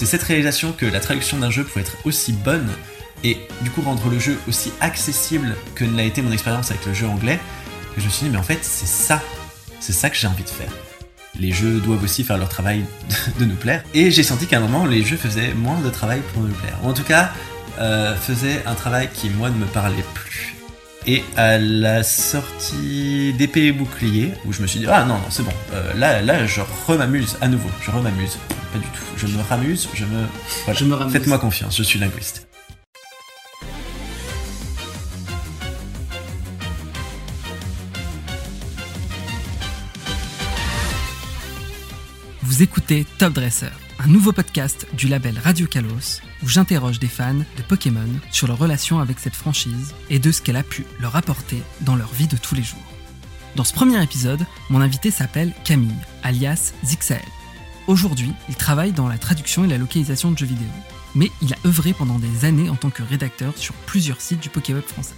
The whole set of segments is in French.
C'est cette réalisation que la traduction d'un jeu pouvait être aussi bonne et du coup rendre le jeu aussi accessible que ne l'a été mon expérience avec le jeu anglais, que je me suis dit mais en fait c'est ça, c'est ça que j'ai envie de faire. Les jeux doivent aussi faire leur travail de nous plaire. Et j'ai senti qu'à un moment les jeux faisaient moins de travail pour nous plaire. Ou en tout cas euh, faisaient un travail qui moi ne me parlait plus. Et à la sortie d'épée et bouclier, où je me suis dit, ah non, non, c'est bon, euh, là, là, je rem'amuse à nouveau, je rem'amuse. Pas du tout, je me ramuse, je me. Voilà. Je me ramuse. Faites-moi confiance, je suis linguiste. Vous écoutez Top Dresser, un nouveau podcast du label Radio Kalos où j'interroge des fans de Pokémon sur leur relation avec cette franchise et de ce qu'elle a pu leur apporter dans leur vie de tous les jours. Dans ce premier épisode, mon invité s'appelle Camille, alias Zixael. Aujourd'hui, il travaille dans la traduction et la localisation de jeux vidéo, mais il a œuvré pendant des années en tant que rédacteur sur plusieurs sites du Pokéweb français.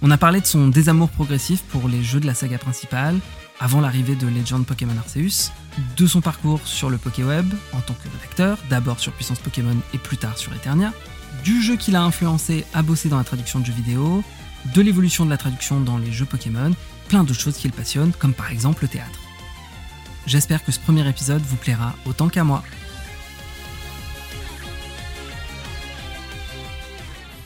On a parlé de son désamour progressif pour les jeux de la saga principale, avant l'arrivée de Legend Pokémon Arceus, de son parcours sur le Pokéweb en tant que rédacteur, d'abord sur Puissance Pokémon et plus tard sur Eternia, du jeu qui l'a influencé à bosser dans la traduction de jeux vidéo, de l'évolution de la traduction dans les jeux Pokémon, plein d'autres choses qui le passionnent, comme par exemple le théâtre. J'espère que ce premier épisode vous plaira autant qu'à moi.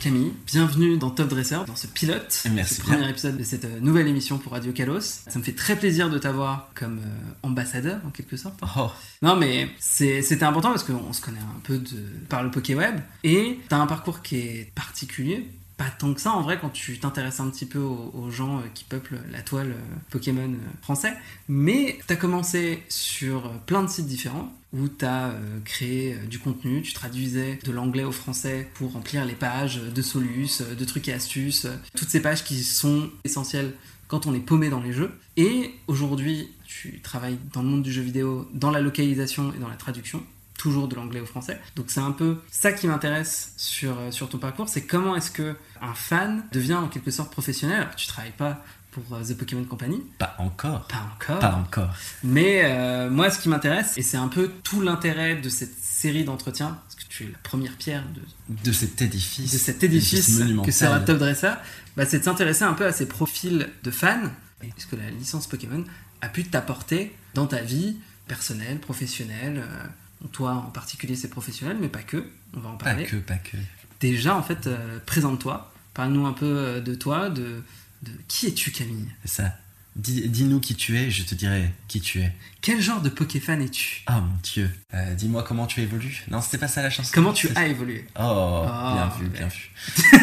Camille, bienvenue dans Top Dresser, dans ce pilote, Merci ce bien. premier épisode de cette euh, nouvelle émission pour Radio Kalos. Ça me fait très plaisir de t'avoir comme euh, ambassadeur, en quelque sorte. Oh, Non, mais c'était important parce qu'on se connaît un peu de, par le Pokéweb et t'as un parcours qui est particulier. Pas tant que ça en vrai quand tu t'intéresses un petit peu aux, aux gens euh, qui peuplent la toile Pokémon français. Mais t'as commencé sur plein de sites différents où t'as euh, créé euh, du contenu, tu traduisais de l'anglais au français pour remplir les pages de Solus, euh, de trucs et astuces, toutes ces pages qui sont essentielles quand on est paumé dans les jeux. Et aujourd'hui, tu travailles dans le monde du jeu vidéo, dans la localisation et dans la traduction, toujours de l'anglais au français. Donc c'est un peu ça qui m'intéresse sur, sur ton parcours, c'est comment est-ce que un fan devient en quelque sorte professionnel? Tu travailles pas pour euh, The Pokémon Company, pas encore. pas encore. Pas encore. Mais euh, moi, ce qui m'intéresse, et c'est un peu tout l'intérêt de cette série d'entretiens, parce que tu es la première pierre de, De cet édifice. de cet édifice ce monumental. que sera Top Dresser, bah, c'est de s'intéresser un peu à ces profils de fans, et ce que la licence Pokémon a pu t'apporter dans ta vie personnelle, professionnelle. euh, toi en particulier, c'est professionnel, mais pas que. On va en Pas parler. que, pas que. Déjà, en fait, euh, présente-toi. Parle-nous un peu de toi, de, de qui es-tu, Camille? C'est ça. Dis- Dis-nous qui tu es, je te dirai qui tu es. Quel genre de Pokéfan es-tu? Ah mon dieu. Euh, Dis-moi comment tu évolues. Non, c'était pas ça la chanson. Comment tu as évolué? Oh, bien Oh, vu, ouais. bien vu.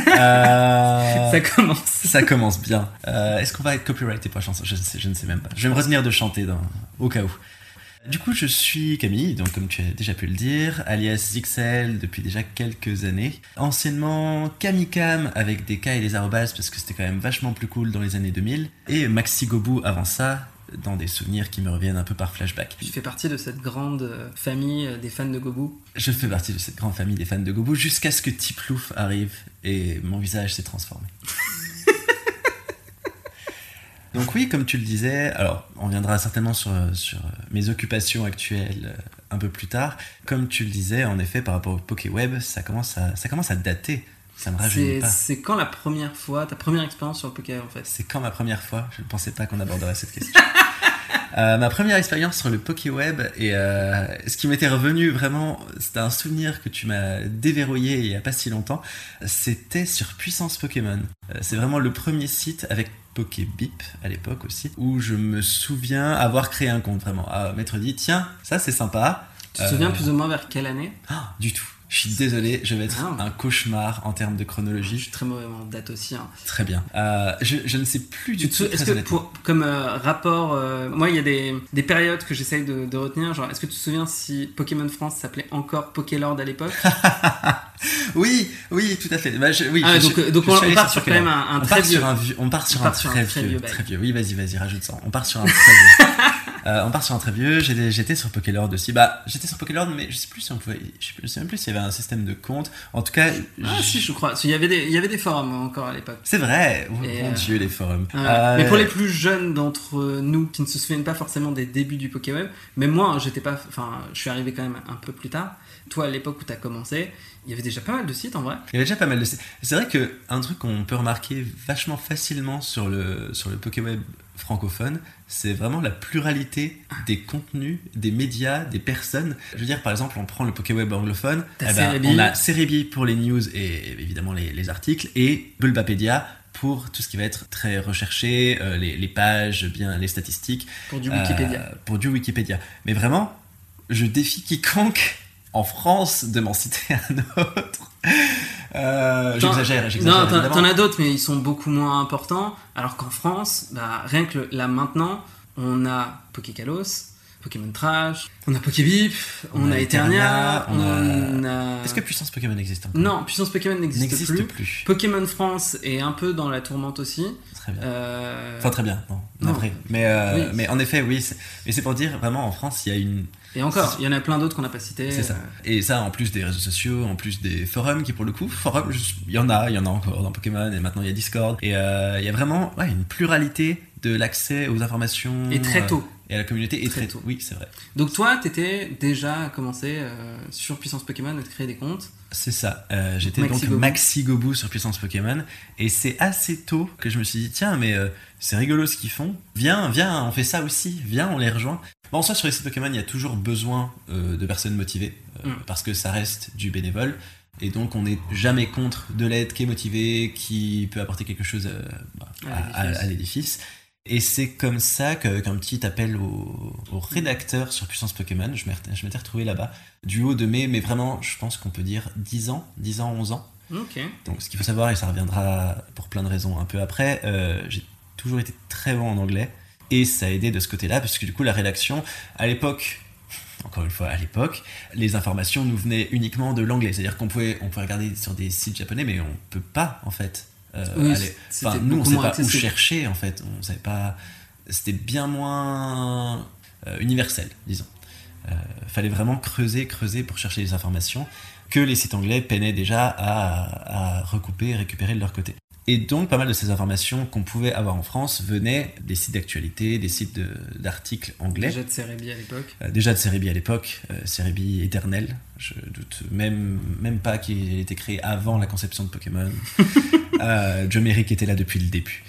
Euh, Ça commence. ça commence bien. Euh, Est-ce qu'on va être copyrighté pour la chanson? Je ne, sais, je ne sais même pas. Je vais me retenir de chanter dans, au cas où. Du coup, je suis Camille, donc comme tu as déjà pu le dire, alias Zixel depuis déjà quelques années. Anciennement Camicam avec des K et des arrobas parce que c'était quand même vachement plus cool dans les années 2000. Et Maxi Gobu avant ça, dans des souvenirs qui me reviennent un peu par flashback. Tu fais partie de cette grande euh, famille euh, des fans de Gobu? Je fais partie de cette grande famille des fans de Gobu jusqu'à ce que Tiplouf arrive et mon visage s'est transformé. Donc oui, comme tu le disais, alors on viendra certainement sur, sur mes occupations actuelles euh, un peu plus tard. Comme tu le disais, en effet, par rapport au PokéWeb, ça commence à, ça commence à dater. Ça me rajeunit C'est pas. c'est quand la première fois, ta première expérience sur le Pokémon en fait? C'est quand ma première fois? Je ne pensais pas qu'on aborderait cette question. Euh, ma première expérience sur le PokéWeb et euh, ce qui m'était revenu vraiment, c'était un souvenir que tu m'as déverrouillé il y a pas si longtemps. C'était sur Puissance Pokémon. Euh, c'est vraiment le premier site avec Pokébip à l'époque aussi où je me souviens avoir créé un compte vraiment. À m'être dit tiens ça c'est sympa. Tu te souviens Euh, plus ou moins vers quelle année? Ah, du tout. Je suis désolé, je vais être Ah. un cauchemar en termes de Je chronologie. suis très mauvais en date aussi. hein. Très bien. Euh, je, je ne sais plus du tout. Est-ce très que pour, comme euh, rapport, euh, moi il y a des, des périodes que j'essaye de, de retenir. Genre, est-ce que tu te souviens si Pokémon France s'appelait encore Pokélord à l'époque? Oui, oui, tout à fait. Bah, je- oui, Ah, je donc, je on, part sur quand même un, un on très vieux. un vieux, on part sur On un part sur un très, très vieux, vieux bail. très vieux. Oui, vas-y, vas-y, rajoute ça. On part sur un très vieux. Euh, on part sur un très vieux. J'étais sur Pokélord aussi. Bah, j'étais sur Pokélord, mais je sais plus si on pouvait. Je sais, même plus s'il y avait un système de compte. En tout cas, Ah, si, je crois. Il y avait des, il y avait des forums encore à l'époque. c'est vrai. Oh, Et, mon euh, Dieu, les forums. Ouais. Euh, Mais pour les plus jeunes d'entre nous qui ne se souviennent pas forcément des débuts du Pokéweb, même moi, j'étais pas, enfin, je suis arrivé quand même un peu plus tard. Toi, à l'époque où tu as commencé, il y avait déjà pas mal de sites en vrai. Il y avait déjà pas mal de. C'est vrai que un truc qu'on peut remarquer vachement facilement sur le sur le Pokéweb francophone, c'est vraiment la pluralité des contenus, des médias, des personnes. Je veux dire, par exemple, on prend le Pokéweb anglophone, eh ben, on a Cerebi pour les news et évidemment les, les articles, et Bulbapedia pour tout ce qui va être très recherché, euh, les, les pages, bien les statistiques, Pour du Wikipédia. euh, pour du Wikipédia. Mais vraiment, je défie quiconque en France de m'en citer un autre. Euh, j'exagère, j'exagère. Non, t'en- as d'autres, mais ils sont beaucoup moins importants. Alors qu'en France, bah, rien que là maintenant, on a Pokékalos, Pokémon Trash, on a Pokébip, on, On a Eternia, Eternia, on on a. Est-ce que Puissance Pokémon existe encore? Non, Puissance Pokémon n'existe plus. plus. Pokémon France est un peu dans la tourmente aussi. Très bien. Euh, Enfin, très bien, non, non. navré. Mais, euh, Oui. mais en effet, oui. Mais c'est pour dire, vraiment, en France, il y a une. Et encore, il y en a plein d'autres qu'on n'a pas cités. C'est ça. euh, Et ça, en plus des réseaux sociaux, en plus des forums, qui pour le coup, forums, il y en a, il y en a encore dans Pokémon, et maintenant il y a Discord. Et euh, il y a vraiment ouais, une pluralité de l'accès aux informations. Et très euh, tôt. et à la communauté, et Très très, tôt. Oui, c'est vrai. Donc toi, t'étais déjà commencé euh, sur Puissance Pokémon à te créer des comptes. C'est ça. Euh, J'étais donc Gobu. Maxi Gobu sur Puissance Pokémon. Et c'est assez tôt que je me suis dit, tiens, mais euh, c'est rigolo ce qu'ils font. Viens, viens, on fait ça aussi. Viens, on les rejoint. Bon, en soi, sur les sites Pokémon, il y a toujours besoin euh, de personnes motivées. euh, Mm. Parce que ça reste du bénévole. Et donc, on n'est jamais contre de l'aide qui est motivée, qui peut apporter quelque chose euh, bah, À à, l'édifice. à- à l'édifice. Et c'est comme ça qu'un petit appel au, au rédacteur sur Puissance Pokémon, je m'étais retrouvé là-bas, du haut de mes, mais vraiment, je pense qu'on peut dire 10 ans, 10 ans, 11 ans. Donc, ce qu'il faut savoir, et ça reviendra pour plein de raisons un peu après, euh, j'ai toujours été très bon en anglais. Et ça a aidé de ce côté-là, parce que du coup, la rédaction, à l'époque, encore une fois, à l'époque, les informations nous venaient uniquement de l'anglais. C'est-à-dire qu'on pouvait, on pouvait regarder sur des sites japonais, mais on peut pas, en fait. euh, Oui, aller- Enfin, nous, on sait moins pas où chercher, en fait. On savait pas. C'était bien moins euh, universel, disons. Euh, fallait vraiment creuser, creuser pour chercher les informations que les sites anglais peinaient déjà à, à recouper et récupérer de leur côté. Et donc, pas mal de ces informations qu'on pouvait avoir en France venaient des sites d'actualité, des sites de- d'articles anglais. Déjà de Cerebi à l'époque. Euh, déjà de Cerebi à l'époque, euh, Cerebi éternel. Je doute même, même pas qu'il ait été créé avant la conception de Pokémon. euh, Joe Merrick était là depuis le début.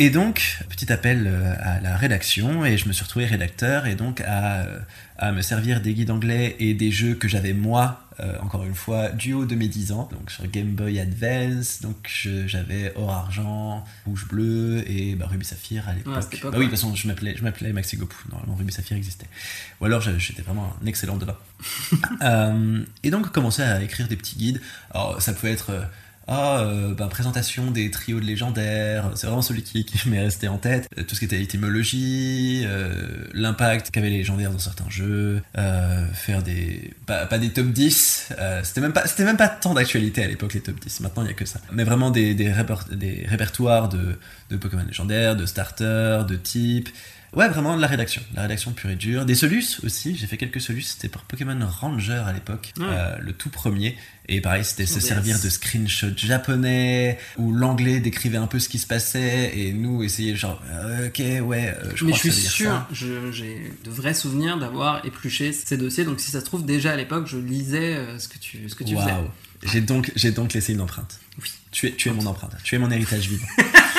Et donc, petit appel euh, à la rédaction, et je me suis retrouvé rédacteur, et donc à, euh, à me servir des guides anglais et des jeux que j'avais moi, euh, encore une fois, du haut de mes 10 ans, donc sur Game Boy Advance, donc j'avais Or Argent, Rouge Bleu et bah, Ruby Saphir à l'époque. Ouais, bah oui, de toute façon, je m'appelais, je m'appelais Maxi Goku, normalement Ruby Saphir existait. Ou alors j'étais vraiment un excellent. Euh, et donc commencer à écrire des petits guides. Alors ça pouvait être euh, ah, euh, ben, présentation des trios de légendaires, c'est vraiment celui qui, m'est resté en tête. Euh, Tout ce qui était étymologie, euh, l'impact qu'avaient les légendaires dans certains jeux, faire des. Pas, des top 10, euh, c'était même, pas- même pas tant d'actualité à l'époque les top 10, maintenant il n'y a que ça. Mais vraiment des, des répertoires de, de Pokémon légendaires, de starters, de types. Ouais, vraiment de la rédaction, la rédaction pure et dure. Des solus aussi, j'ai fait quelques solus, c'était pour Pokémon Ranger à l'époque, Ouais. euh, le tout premier. Et pareil, c'était se servir de screenshots japonais, où l'anglais décrivait un peu ce qui se passait, et nous essayer genre, euh, ok, ouais, euh, je Mais crois je que suis ça veut dire sûr, je- j'ai de vrais souvenirs d'avoir épluché ces dossiers. Donc si ça se trouve, déjà à l'époque, je lisais ce que tu, ce que tu faisais. Waouh. J'ai donc, j'ai donc laissé une empreinte. Oui. Tu es, tu es mon empreinte, tu es mon héritage vivant.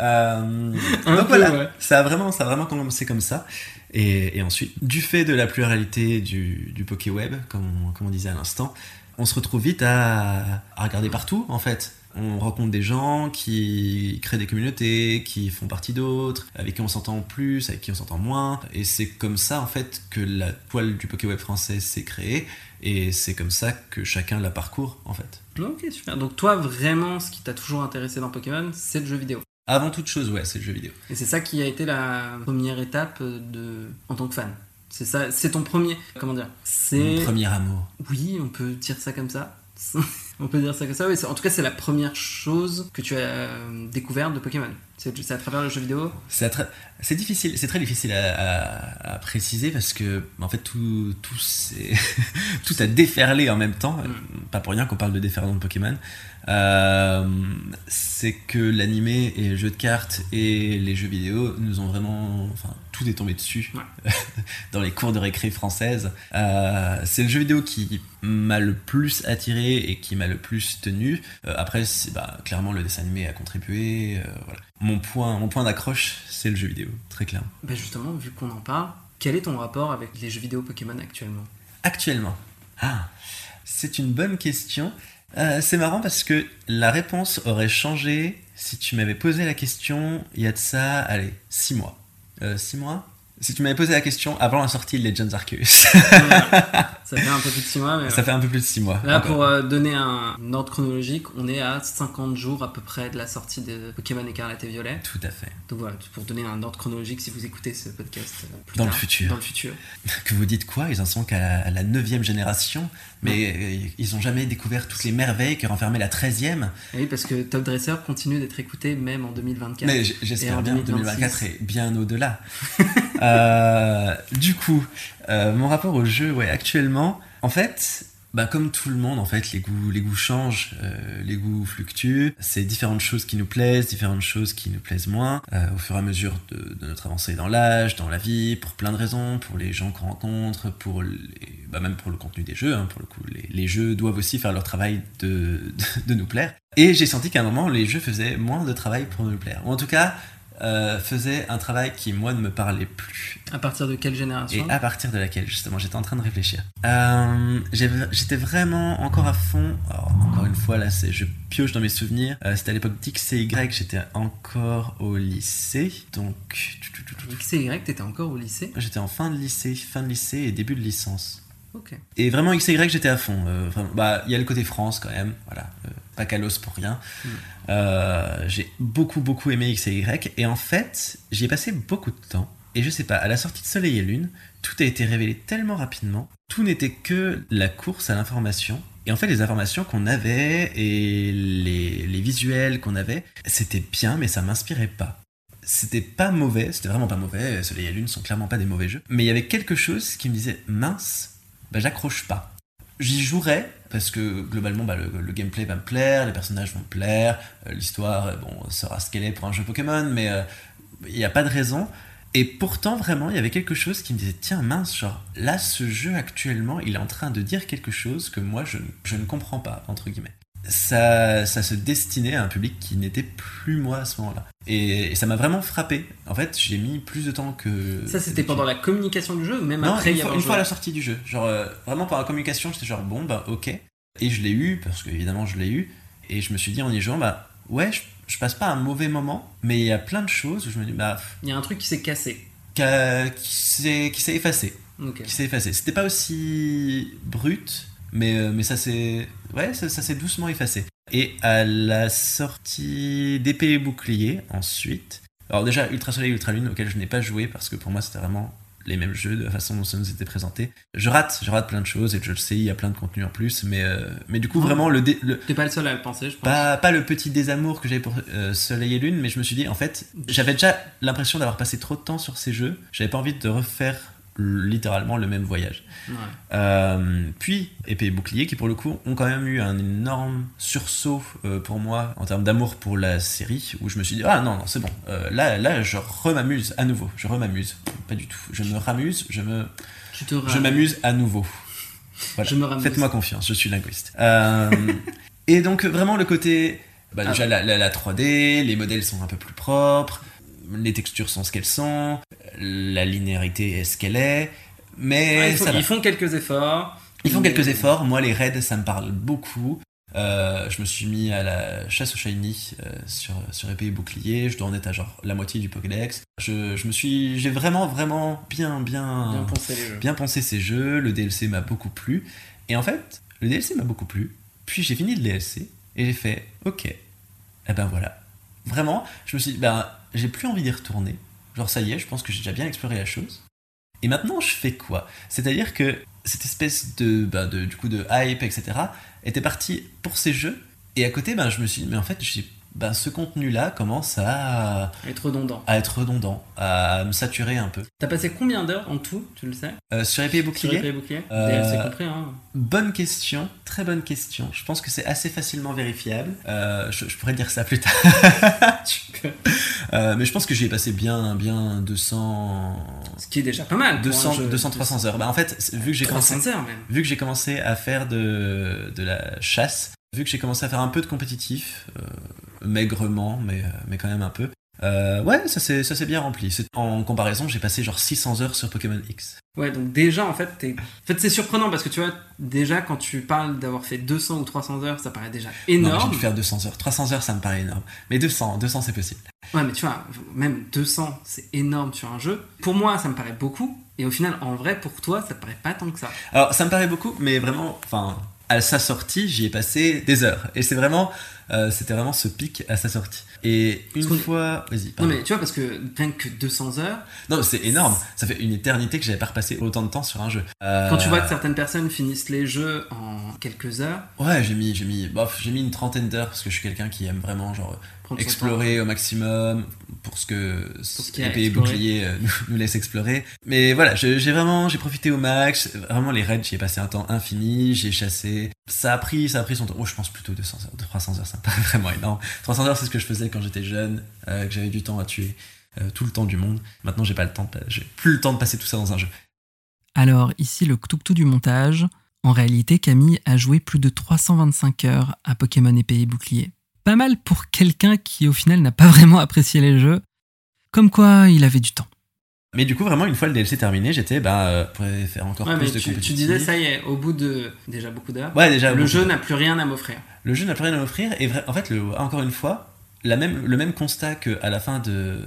Euh, donc peu, voilà, ouais. ça a vraiment, ça a vraiment commencé comme ça. Et, et ensuite, du fait de la pluralité du, du Pokéweb, comme on, comme on disait à l'instant, on se retrouve vite à, à regarder partout en fait. On rencontre des gens qui créent des communautés, qui font partie d'autres, avec qui on s'entend plus, avec qui on s'entend moins. Et c'est comme ça en fait que la toile du Pokéweb français s'est créée. Et c'est comme ça que chacun la parcourt en fait. Ok, super. Donc toi, vraiment, ce qui t'a toujours intéressé dans Pokémon, c'est le jeu vidéo. Avant toute chose, ouais, c'est le jeu vidéo. Et c'est ça qui a été la première étape de en tant que fan. C'est ça, c'est ton premier, comment dire Mon C'est premier amour. oui, on peut dire ça comme ça. On peut dire ça comme ça, oui. En tout cas, c'est la première chose que tu as euh, découverte de Pokémon. C'est à travers le jeu vidéo C'est difficile, c'est très difficile à, préciser parce que en fait tout tout, tout a déferlé en même temps. Mm. Pas pour rien qu'on parle de déferlement de Pokémon. Euh, c'est que l'animé et le jeu de cartes et les jeux vidéo nous ont vraiment, enfin tout est tombé dessus dans les cours de récré françaises. Euh, c'est le jeu vidéo qui m'a le plus attiré et qui m'a le plus tenu. Euh, après, bah, clairement le dessin animé a contribué. voilà mon point, mon point d'accroche, c'est le jeu vidéo, très clairement. Bah justement, vu qu'on en parle, quel est ton rapport avec les jeux vidéo Pokémon actuellement? Actuellement Ah, c'est une bonne question. Euh, c'est marrant parce que la réponse aurait changé si tu m'avais posé la question il y a de ça, allez, 6 mois. 6 euh, mois si tu m'avais posé la question avant la sortie de Legends Arceus. ça fait un peu plus de 6 mois. Mais ça fait un peu plus de 6 mois. Là, pour euh, donner un ordre chronologique, on est à 50 jours à peu près de la sortie de Pokémon Écarlate et Violet. Tout à fait. Donc voilà, pour donner un ordre chronologique, si vous écoutez ce podcast euh, plus dans le futur. Dans le futur. Que vous dites quoi? Ils en sont qu'à la 9 génération, mais euh, ils n'ont jamais découvert toutes les merveilles que renfermait la 13e. Oui, parce que Top Dresser continue d'être écouté même en 2024. Mais j'espère bien que 2024 est bien au-delà. Euh, du coup, euh, mon rapport au jeu, ouais, actuellement, en fait, bah, comme tout le monde, en fait, les goûts, les goûts changent, euh, les goûts fluctuent. C'est différentes choses qui nous plaisent, différentes choses qui nous plaisent moins, au fur et à mesure de, notre avancée dans l'âge, dans la vie, pour plein de raisons, pour les gens qu'on rencontre, pour bah, même pour le contenu des jeux. Hein, pour le coup, les, jeux doivent aussi faire leur travail de, de nous plaire. Et j'ai senti qu'à un moment, les jeux faisaient moins de travail pour nous plaire. Ou en tout cas, euh, faisait un travail qui, moi, ne me parlait plus. À partir de quelle génération? Et à partir de laquelle, justement, j'étais en train de réfléchir. Euh, j'étais vraiment encore à fond. encore une fois, là, je pioche dans mes souvenirs. Euh, c'était à l'époque d'XY, j'étais encore au lycée. Donc. XY, t'étais encore au lycée? J'étais en fin de lycée, fin de lycée et début de licence. Ok. Et vraiment, XY, j'étais à fond. bah, il y a le côté France quand même. Voilà. Pas Kalos pour rien. Hmm. Euh, j'ai beaucoup, beaucoup aimé X et Y. Et en fait, j'y ai passé beaucoup de temps. Et je sais pas, à la sortie de Soleil et Lune, tout a été révélé tellement rapidement. Tout n'était que la course à l'information. Et en fait, les informations qu'on avait et les, les visuels qu'on avait, c'était bien, mais ça m'inspirait pas. C'était pas mauvais, c'était vraiment pas mauvais. Soleil et Lune sont clairement pas des mauvais jeux. Mais il y avait quelque chose qui me disait mince, bah j'accroche pas. J'y jouerais, parce que globalement bah, le, gameplay va me plaire, les personnages vont me plaire, euh, l'histoire euh, bon, sera ce qu'elle est pour un jeu Pokémon, mais euh, il n'y a pas de raison. Et pourtant, vraiment, il y avait quelque chose qui me disait Tiens, mince, genre, là, ce jeu actuellement, il est en train de dire quelque chose que moi, je, je ne comprends pas, entre guillemets ça, ça se destinait à un public qui n'était plus moi à ce moment-là. Et, ça m'a vraiment frappé. En fait, j'ai mis plus de temps que. Ça, c'était pendant la communication du jeu ou même après une, fois, une fois à la sortie du jeu. Genre, euh, vraiment pendant la communication, j'étais genre, bon, bah, ok. Et je l'ai eu, parce que évidemment, je l'ai eu. Et je me suis dit en y jouant, bah, ouais, je, passe pas un mauvais moment, mais il y a plein de choses où je me dis, bah. Il y a un truc qui s'est cassé. Qui, qui s'est effacé. Qui s'est effacé. C'était pas aussi brut mais, euh, mais ça s'est ouais, ça, ça doucement effacé. Et à la sortie d'épée et bouclier, ensuite. Alors, déjà, Ultra Soleil et Ultra Lune, auquel je n'ai pas joué parce que pour moi, c'était vraiment les mêmes jeux de la façon dont ça nous était présenté. Je rate, je rate plein de choses et je le sais, il y a plein de contenu en plus, mais, euh, mais du coup, vraiment, le. le T'es pas le seul à le penser, je pense. Pas, pas le petit désamour que j'avais pour euh, Soleil et Lune, mais je me suis dit, en fait, j'avais déjà l'impression d'avoir passé trop de temps sur ces jeux, j'avais pas envie de refaire littéralement le même voyage. Euh, puis, épée et bouclier, qui pour le coup ont quand même eu un énorme sursaut euh, pour moi en termes d'amour pour la série, où je me suis dit, ah non, non, c'est bon, euh, là, là, je rem'amuse à nouveau, je rem'amuse, pas du tout, je me ramuse, je me. je m'amuse à nouveau. Voilà. Faites-moi confiance, je suis linguiste. et donc, vraiment, le côté. Bah, déjà, ah. la, la 3D, les modèles sont un peu plus propres, les textures sont ce qu'elles sont, la linéarité est ce qu'elle est, mais ils, font, quelques efforts. Ils font quelques efforts. Moi, les raids, ça me parle beaucoup. Euh, je me suis mis à la chasse au shiny euh, sur, sur épée et bouclier. Je dois en être à genre la moitié du Pokédex. Je, je me suis, j'ai vraiment, vraiment bien, bien, bien pensé, bien pensé ces jeux. Le DLC m'a beaucoup plu. Et en fait, le DLC m'a beaucoup plu. Puis j'ai fini le DLC et j'ai fait, ok, et eh ben voilà. Vraiment, je me suis dit, ben, j'ai plus envie d'y retourner. Genre, ça y est, je pense que j'ai déjà bien exploré la chose. Et maintenant, je fais quoi? C'est-à-dire que cette espèce de, bah, de, du coup, de hype, etc., était partie pour ces jeux. Et à côté, ben, je me suis dit, mais en fait, je ben, ce contenu-là commence à... être redondant. À être redondant, à me saturer un peu. T'as passé combien d'heures en tout, tu le sais? Euh, Sur épée et bouclier Sur épée et bouclier euh, compris, hein. Bonne question, très bonne question. Je pense que c'est assez facilement vérifiable. Euh, je, pourrais dire ça plus tard. euh, mais je pense que j'y ai passé bien, bien 200... Ce qui est déjà pas mal. 200, 200 300 heures. Bah, en fait, vu que j'ai commencé. Vu que j'ai commencé à faire de, de la chasse, vu que j'ai commencé à faire un peu de compétitif, maigrement, mais, euh, mais quand même un peu. Euh, ouais, ça s'est bien rempli. En comparaison, j'ai passé genre 600 heures sur Pokémon X. Ouais, donc déjà, en fait, en fait c'est surprenant parce que tu vois, déjà, quand tu parles d'avoir fait 200 ou 300 heures, ça paraît déjà énorme. j'ai dû faire 200 heures. 300 heures, ça me paraît énorme. Mais 200, 200 c'est possible. Ouais, mais tu vois, même 200, c'est énorme sur un jeu. Pour moi, ça me paraît beaucoup. Et au final, en vrai, pour toi, ça te paraît pas tant que ça. Alors, ça me paraît beaucoup, mais vraiment, enfin, à sa sortie, j'y ai passé des heures. Et c'est vraiment, euh, c'était vraiment ce pic à sa sortie. Et une fois, vas-y. Non mais tu vois parce que rien que 200 heures. Non, c'est énorme. Ça fait une éternité que j'avais pas repassé autant de temps sur un jeu. Quand tu vois que certaines personnes finissent les jeux en quelques heures. Ouais, j'ai mis, j'ai mis, bof, j'ai mis une trentaine d'heures parce que je suis quelqu'un qui aime vraiment genre explorer au maximum pour ce que les et boucliers euh, nous, laissent explorer. Mais voilà, j'ai vraiment j'ai profité au max. Vraiment les raids, j'y ai passé un temps infini. J'ai chassé. Ça a pris ça a pris son temps. Oh, je pense plutôt 200 heures, 300 heures. Ça me paraît vraiment énorme. 300 heures, c'est ce que je faisais quand j'étais jeune, euh, que j'avais du temps à tuer, euh, tout le temps du monde. Maintenant, j'ai pas le temps, j'ai plus le temps de passer tout ça dans un jeu. Alors ici le tout du montage. En réalité, Camille a joué plus de 325 heures à Pokémon épée et bouclier pas mal pour quelqu'un qui au final n'a pas vraiment apprécié les jeux. Comme quoi, il avait du temps. Mais du coup, vraiment, une fois le DLC terminé, j'étais, bah, euh, faire encore plus de tu, tu disais, ça y est, au bout de déjà beaucoup d'heures, ouais, déjà, le jeu n'a plus rien à m'offrir. Le jeu n'a plus rien à m'offrir, et en fait, le, encore une fois, la même, le même constat qu'à la fin de,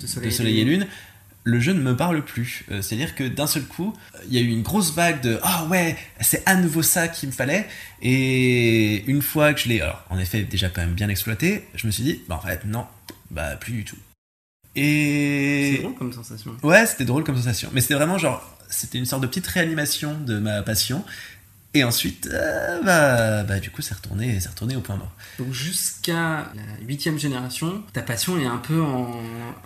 de Soleil, et Lune, le jeu ne me parle plus. Euh, c'est-à-dire que d'un seul coup, il y a eu une grosse vague de Ah ouais, c'est à nouveau ça qu'il me fallait. Et une fois que je l'ai, alors en effet, déjà quand même bien exploité, je me suis dit Bah en fait, non, bah plus du tout. Et. C'est drôle comme sensation. Ouais, c'était drôle comme sensation. Mais c'était vraiment genre. C'était une sorte de petite réanimation de ma passion. Et ensuite, euh, bah, bah, du coup, c'est retourné, retourné au point mort. Donc jusqu'à la huitième génération, ta passion est un peu en.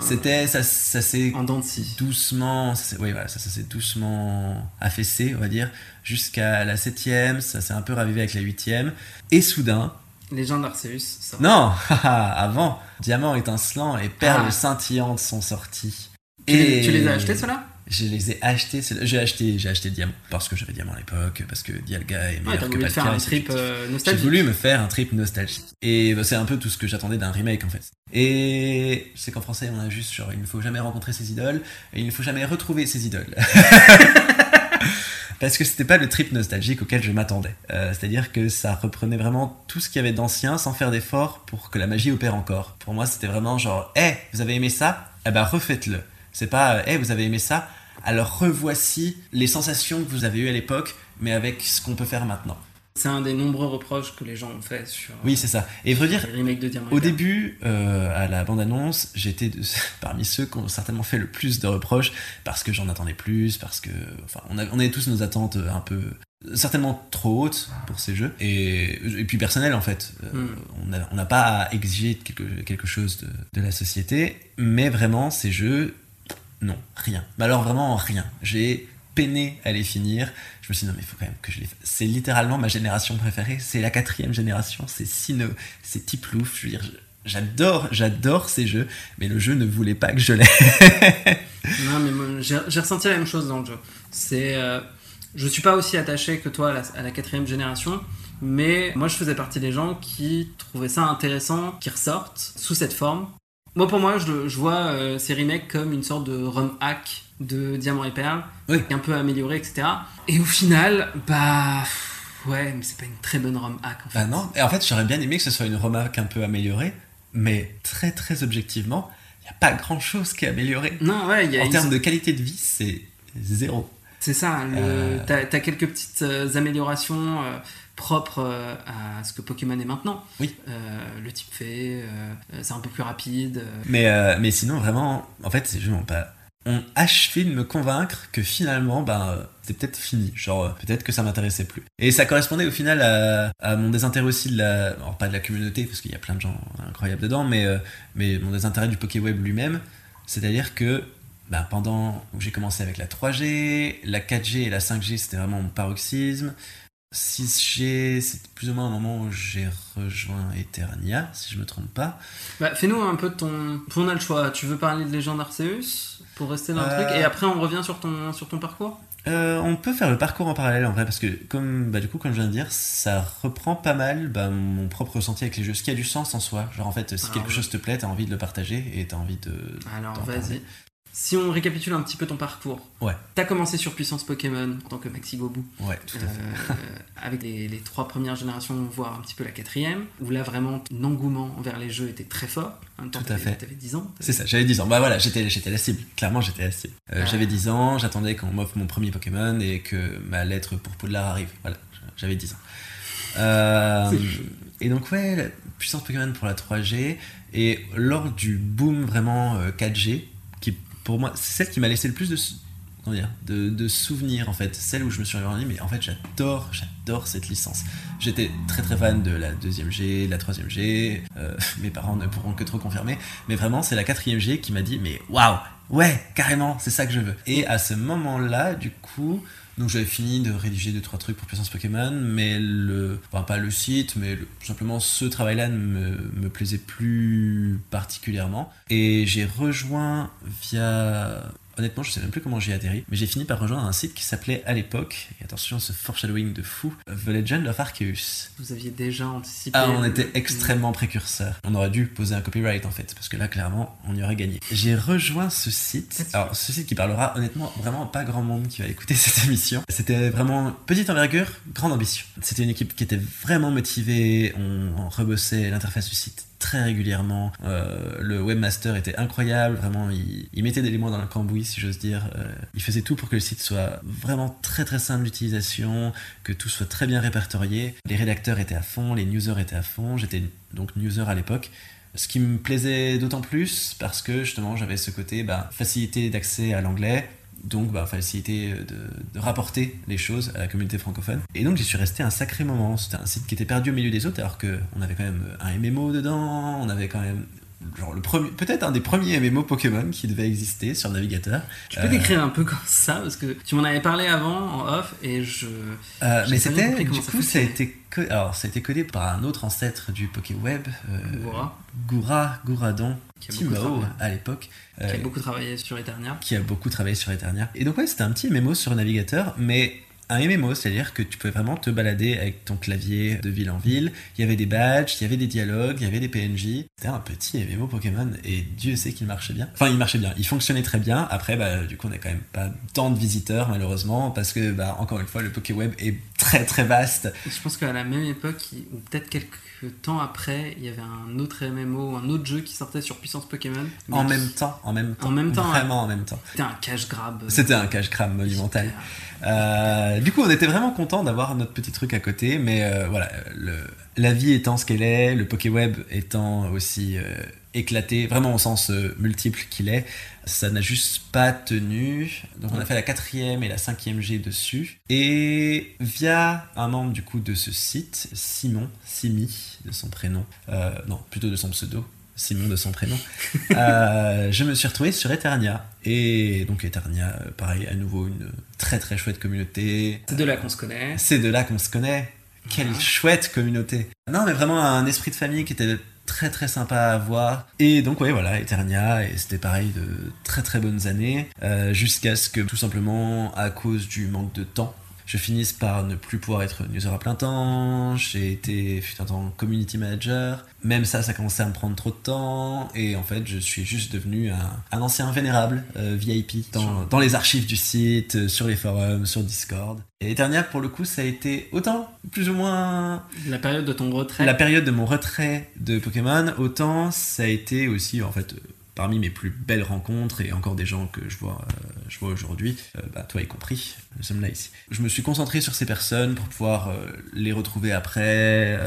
C'était ça, ça s'est en doucement, ça oui voilà, ça, ça s'est doucement affaissé, on va dire, jusqu'à la septième, ça s'est un peu ravivé avec la huitième, et soudain. Légende d'Arceus. Non, avant, Diamant étincelant et Perles ah. scintillantes sont sortis. Et... Tu les as achetés ceux-là? Je les ai achetés. J'ai acheté, j'ai acheté Diamant parce que j'avais Diamant à l'époque, parce que Dialga est meilleur que Palkia. un trip euh, nostalgique. J'ai voulu me faire un trip nostalgique. Et bah, c'est un peu tout ce que j'attendais d'un remake en fait. Et je sais qu'en français on a juste genre il ne faut jamais rencontrer ses idoles et il ne faut jamais retrouver ses idoles. parce que c'était pas le trip nostalgique auquel je m'attendais. Euh, c'est-à-dire que ça reprenait vraiment tout ce qu'il y avait d'ancien sans faire d'effort pour que la magie opère encore. Pour moi, c'était vraiment genre, hé, hey, vous avez aimé ça? Eh ben refaites-le. C'est pas, hé, vous avez aimé ça? Alors revoici les sensations que vous avez eues à l'époque, mais avec ce qu'on peut faire maintenant. C'est un des nombreux reproches que les gens ont fait sur. Oui, c'est ça. Et veux dire, au début, euh, à la bande-annonce, j'étais parmi ceux qui ont certainement fait le plus de reproches parce que j'en attendais plus, parce que, enfin, on, a, on avait tous nos attentes un peu certainement trop hautes pour ces jeux et, et puis personnel en fait euh, hmm. on n'a pas à exiger quelque, quelque chose de, de, la société mais vraiment ces jeux non, rien. Mais alors vraiment rien. J'ai peiné à les finir. Je me suis dit, non, mais il faut quand même que je les fasse. C'est littéralement ma génération préférée. C'est la quatrième génération. C'est Sino, c'est Tiplouf. Je veux dire, j'adore, j'adore ces jeux, mais le jeu ne voulait pas que je l'aie. non, mais j'ai ressenti la même chose dans le jeu. C'est. Euh, je suis pas aussi attaché que toi à la, quatrième génération, mais moi je faisais partie des gens qui trouvaient ça intéressant, qui ressortent sous cette forme. Moi, pour moi, je, vois euh, ces remakes comme une sorte de ROM hack de Diamant et Perle, un peu amélioré, etc. Et au final, bah. Ouais, mais c'est pas une très bonne ROM hack en fait. Bah non, et en fait, j'aurais bien aimé que ce soit une ROM hack un peu améliorée, mais très très objectivement, il n'y a pas grand chose qui est amélioré. Non, ouais, y a, En termes de qualité de vie, c'est zéro. C'est ça, euh... t'as as quelques petites euh, améliorations. Euh, propre euh, à ce que Pokémon est maintenant. Oui. Euh, le type fait, euh, c'est un peu plus rapide. Mais, mais sinon, vraiment, en fait, ces jeux n'ont pas ont achevé de me convaincre que finalement, ben, c'était peut-être fini. Genre, peut-être que ça m'intéressait plus. Et ça correspondait au final à, mon désintérêt aussi de la. Alors, pas de la communauté, parce qu'il y a plein de gens incroyables dedans, mais, mais mon désintérêt du PokéWeb lui-même. C'est-à-dire que ben, pendant que j'ai commencé avec la 3G, la 4G et la 5G, c'était vraiment mon paroxysme. 6G, c'est plus ou moins un moment où j'ai rejoint Eternia, si je me trompe pas. Bah, Fais-nous un peu ton. On a le choix. Tu veux parler de Légende Arceus pour rester dans le truc et euh. après on revient sur ton, sur ton parcours? Euh, on peut faire le parcours en parallèle en vrai parce que comme bah, du coup comme je viens de dire ça reprend pas mal bah, mon propre ressenti avec les jeux ce qui a du sens en soi genre en fait si quelque chose te plaît t'as envie de le partager et t'as envie de alors vas-y si on récapitule un petit peu ton parcours, ouais. t'as commencé sur Puissance Pokémon en tant que Maxi Gobu. Ouais, tout à fait. Euh, avec les, trois premières générations, voire un petit peu la quatrième, où là vraiment l'engouement envers les jeux était très fort. tout à fait. T'avais 10 ans. C'est ça, j'avais 10 ans. Bah voilà, j'étais, j'étais la cible. Clairement, j'étais la cible. Euh, ah. J'avais 10 ans, j'attendais qu'on m'offre mon premier Pokémon et que ma lettre pour Poudlard arrive. Voilà, j'avais 10 ans. Euh, et donc, ouais, Puissance Pokémon pour la 3G. Et lors du boom vraiment 4G, pour moi, c'est celle qui m'a laissé le plus de, dire, de, souvenirs en fait. Celle où je me suis dit, mais en fait, j'adore, j'adore cette licence. J'étais très très fan de la deuxième G, de la troisième G. Euh, mes parents ne pourront que trop confirmer. Mais vraiment, c'est la quatrième G qui m'a dit, mais waouh, ouais, carrément, c'est ça que je veux. Et à ce moment-là, du coup, donc j'avais fini de rédiger deux trois trucs pour Puissance Pokémon, mais le, enfin pas le site, mais tout simplement ce travail-là ne me, plaisait plus particulièrement. Et j'ai rejoint via honnêtement, je sais même plus comment j'ai atterri, mais j'ai fini par rejoindre un site qui s'appelait à l'époque, et attention, ce foreshadowing de fou, The Legend of Arceus. Vous aviez déjà anticipé. Ah, on était extrêmement précurseurs. On aurait dû poser un copyright en fait, parce que là, clairement, on y aurait gagné. J'ai rejoint ce site, alors ce site qui parlera honnêtement vraiment pas grand monde qui va écouter cette émission. C'était vraiment petite envergure, grande ambition. C'était une équipe qui était vraiment motivée, on, on rebossait l'interface du site très régulièrement. Euh, le webmaster était incroyable, vraiment, il, mettait des éléments dans le cambouis, si j'ose dire. Euh, il faisait tout pour que le site soit vraiment très très simple d'utilisation, que tout soit très bien répertorié. Les rédacteurs étaient à fond, les newsers étaient à fond. J'étais donc newser à l'époque. Ce qui me plaisait d'autant plus parce que justement j'avais ce côté bah, facilité d'accès à l'anglais, donc bah, facilité de, rapporter les choses à la communauté francophone. Et donc j'y suis resté un sacré moment. C'était un site qui était perdu au milieu des autres, alors qu'on avait quand même un MMO dedans, on avait quand même genre le premier, peut-être un des premiers MMO Pokémon qui devait exister sur le navigateur. Tu peux décrire un peu comme ça parce que tu m'en avais parlé avant en off et je. Euh, mais c'était du coup ça a été alors ça a été codé par un autre ancêtre du PokéWeb, euh, Goura, Goura, Gouradon, Timo à l'époque. Qui a euh, beaucoup travaillé sur Eternia. Qui a beaucoup travaillé sur Eternia. Et donc ouais, c'était un petit MMO sur navigateur, mais un MMO, c'est-à-dire que tu pouvais vraiment te balader avec ton clavier de ville en ville. Il y avait des badges, il y avait des dialogues, il y avait des PNJ. C'était un petit MMO Pokémon et Dieu sait qu'il marchait bien. Enfin, il marchait bien, il fonctionnait très bien. Après, bah, du coup, on n'a quand même pas tant de visiteurs malheureusement parce que, bah, encore une fois, le PokéWeb est très très vaste. Je pense qu'à la même époque, ou peut-être quelques temps après, il y avait un autre MMO, un autre jeu qui sortait sur Puissance Pokémon. En même temps, en même temps. En même temps. Vraiment en même temps. C'était un cash grab. C'était un cash grab monumental. Euh, du coup, on était vraiment content d'avoir notre petit truc à côté, mais euh, voilà, le, la vie étant ce qu'elle est, le PokéWeb étant aussi euh, éclaté, vraiment au sens multiple qu'il est, ça n'a juste pas tenu. Donc on a fait la quatrième et la cinquième G dessus. Et via un membre du coup de ce site, Simon, Simi de son prénom, non plutôt de son pseudo, Simon de son prénom, euh, je me suis retrouvé sur Eternia. Et donc Eternia, pareil, à nouveau une très très chouette communauté. C'est de là qu'on se connaît. C'est de là qu'on se connaît. Quelle chouette communauté. Non mais vraiment un esprit de famille qui était très très sympa à voir. Et donc ouais voilà, Eternia, et c'était pareil de très très bonnes années, euh, jusqu'à ce que tout simplement à cause du manque de temps, je finisse par ne plus pouvoir être user à plein temps. J'ai été, fut un temps, community manager. Même ça, ça commençait à me prendre trop de temps. Et en fait, je suis juste devenu un, ancien vénérable euh, VIP dans, dans, les archives du site, euh, sur les forums, sur Discord. Et Eternia, pour le coup, ça a été autant, plus ou moins. La période de ton retrait La période de mon retrait de Pokémon, autant ça a été aussi, en fait parmi mes plus belles rencontres et encore des gens que je vois, euh, vois aujourd'hui, euh, bah, toi y compris, nous sommes là ici. Je me suis concentré sur ces personnes pour pouvoir euh, les retrouver après,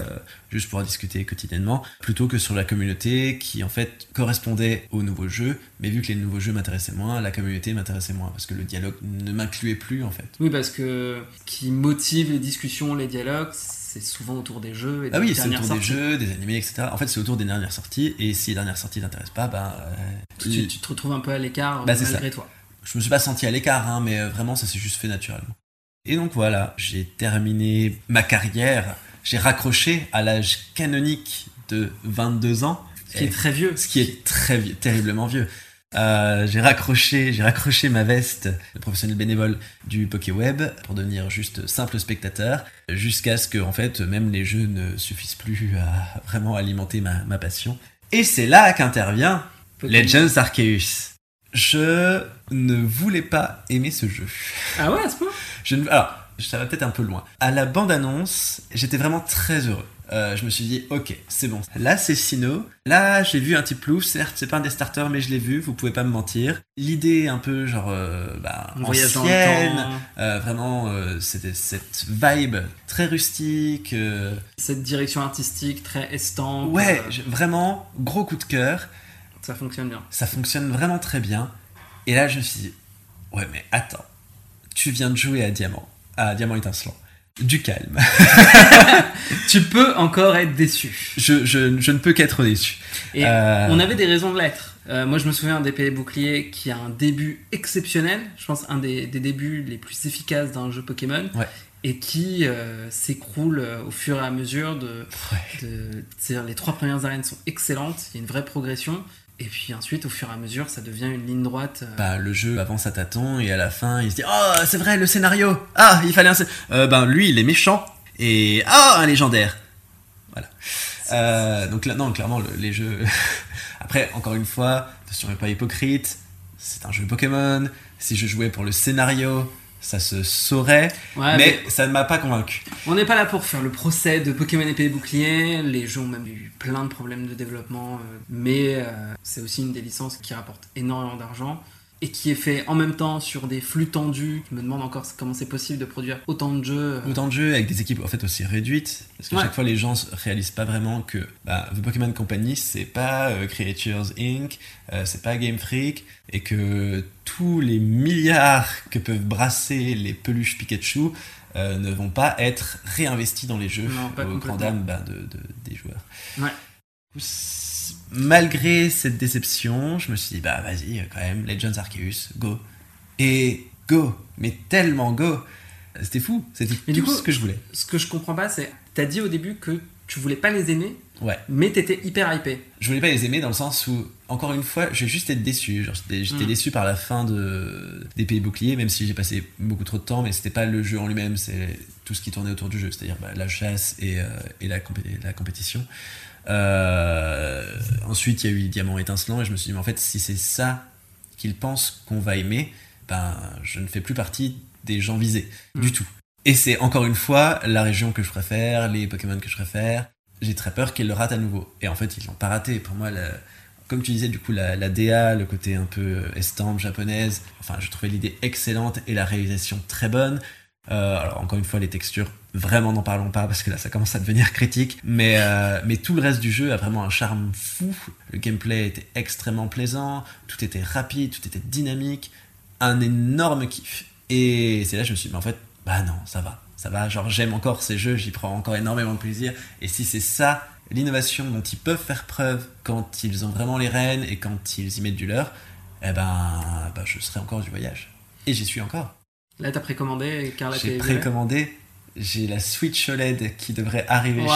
juste pour discuter quotidiennement, plutôt que sur la communauté qui en fait correspondait aux nouveaux jeux, mais vu que les nouveaux jeux m'intéressaient moins, la communauté m'intéressait moins, parce que le dialogue ne m'incluait plus en fait. Oui, parce que qui motive les discussions, les dialogues, c'est souvent autour des jeux et des Ah oui, c'est autour des sorties. jeux, des animés, etc. En fait, c'est autour des dernières sorties, et si les dernières sorties t'intéressent pas, bah. euh, Tu, te retrouves un peu à l'écart Bah, malgré toi. je me suis pas senti à l'écart, hein, mais euh, vraiment, ça s'est juste fait naturellement. Et donc voilà, j'ai terminé ma carrière, j'ai raccroché à l'âge canonique de 22 ans, Ce qui est très vieux. ce qui est très terriblement vieux. Euh, j'ai raccroché, j'ai raccroché ma veste de professionnel bénévole du Pokéweb pour devenir juste simple spectateur, jusqu'à ce que en fait même les jeux ne suffisent plus à vraiment alimenter ma, ma passion. Et c'est là qu'intervient. Legends Arceus. Je ne voulais pas aimer ce jeu. Ah ouais, à ce point? Je ne... Alors, ça va peut-être un peu loin. À la bande-annonce, j'étais vraiment très heureux. Euh, je me suis dit, ok, c'est bon. Là, c'est Sino. Là, j'ai vu un type loup. Certes, c'est pas un des starters, mais je l'ai vu. Vous pouvez pas me mentir. L'idée, un peu genre, euh, bah, ancienne. Euh, vraiment, euh, c'était cette vibe très rustique. euh, Cette direction artistique très estampe. ouais, vraiment gros coup de cœur. ça fonctionne bien. Ça fonctionne vraiment très bien. Et là, je me suis dit, ouais, mais attends, tu viens de jouer à Diamant, à Diamant étincelant. Du calme. Tu peux encore être déçu. Je, je- je ne peux qu'être déçu. Et Euh, on avait des raisons de l'être. Euh, moi, je me souviens d'épée et bouclier qui a un début exceptionnel. Je pense un des, des débuts les plus efficaces d'un jeu Pokémon. Ouais. Et qui euh, s'écroule au fur et à mesure de. Ouais. de- les trois premières arènes sont excellentes. Il y a une vraie progression. Et puis ensuite, au fur et à mesure, ça devient une ligne droite. euh, Bah, le jeu avance à tâtons et à la fin, il se dit Oh, c'est vrai, le scénario Ah, il fallait un. Euh, ben, lui, il est méchant. Et. Ah, un légendaire Voilà. Euh, donc là, non, clairement, le- les jeux. Après, encore une fois, ne soyons pas hypocrite. C'est un jeu Pokémon. Si je jouais pour le scénario, ça se saurait. ouais, mais ça ne m'a pas convaincu. On n'est pas là pour faire le procès de Pokémon épée et bouclier. Les jeux ont même eu plein de problèmes de développement. euh, mais euh, c'est aussi une des licences qui rapporte énormément d'argent. Et qui est fait en même temps sur des flux tendus. Je me demande encore comment c'est possible de produire autant de jeux. euh, Autant de jeux avec des équipes en fait aussi réduites, parce que Ouais. chaque fois les gens se réalisent pas vraiment que bah, The Pokémon Company c'est pas euh, Creatures Inc, euh, c'est pas Game Freak, et que tous les milliards que peuvent brasser les peluches Pikachu euh, ne vont pas être réinvestis dans les jeux Non, pas au grand complètement. dam bah, de, de- des joueurs. Ouais. Malgré cette déception, je me suis dit bah vas-y quand même Legends Arceus, go. Et go, mais tellement go. C'était fou, c'était tout du coup- ce que je voulais. Ce que je comprends pas, c'est. T'as dit au début que tu voulais pas les aimer, Ouais. mais t'étais hyper hypé. Je voulais pas les aimer dans le sens où, encore une fois, j'ai juste été déçu. J'étais Mm. déçu par la fin de, des Pays Boucliers, même si j'ai passé beaucoup trop de temps, mais c'était pas le jeu en lui-même, c'est tout ce qui tournait autour du jeu, c'est-à-dire bah, la chasse et, euh, et la, compé- la compétition. Euh, ensuite, il y a eu Diamant étincelant, et je me suis dit, mais en fait, si c'est ça qu'ils pensent qu'on va aimer, ben, je ne fais plus partie des gens visés, Mm. du tout. Et c'est encore une fois la région que je préfère, les Pokémon que je préfère. J'ai très peur qu'ils le ratent à nouveau. Et en fait, ils l'ont pas raté. Pour moi, la- comme tu disais, du coup, la, la DA, le côté un peu euh, estampe japonaise, enfin, je trouvais l'idée excellente et la réalisation très bonne. Euh, alors, encore une fois, les textures, vraiment n'en parlons pas parce que là, ça commence à devenir critique. Mais, euh, mais tout le reste du jeu a vraiment un charme fou. Le gameplay était extrêmement plaisant, tout était rapide, tout était dynamique. Un énorme kiff. Et c'est là que je me suis dit, mais en fait, bah non, ça va. Ça va, genre j'aime encore ces jeux, j'y prends encore énormément de plaisir. Et si c'est ça, l'innovation dont ils peuvent faire preuve quand ils ont vraiment les rênes et quand ils y mettent du leur, eh ben, bah, je serai encore du voyage. Et j'y suis encore. Là, t'as précommandé Carla J'ai précommandé, j'ai la Switch OLED qui devrait arriver chez moi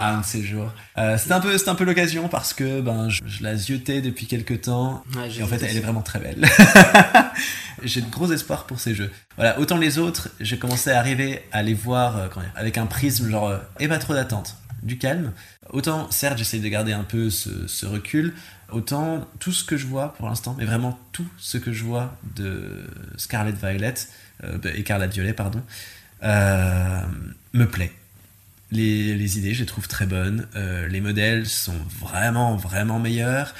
à un de ces jours. Euh, c'est un peu, c'est un peu l'occasion parce que ben, je, je la ziotais depuis quelques temps Ouais, et en fait, elle est vraiment très belle. J'ai de gros espoirs pour ces jeux. Voilà, autant les autres, j'ai commencé à arriver à les voir euh, avec un prisme genre euh, et pas trop d'attente, du calme. Autant, certes, j'essaie de garder un peu ce, ce recul. Autant tout ce que je vois pour l'instant, mais vraiment tout ce que je vois de Scarlet Violet et Scarlet Violet, pardon, me plaît. Les, les idées, je les trouve très bonnes. Euh, les modèles sont vraiment, vraiment meilleurs.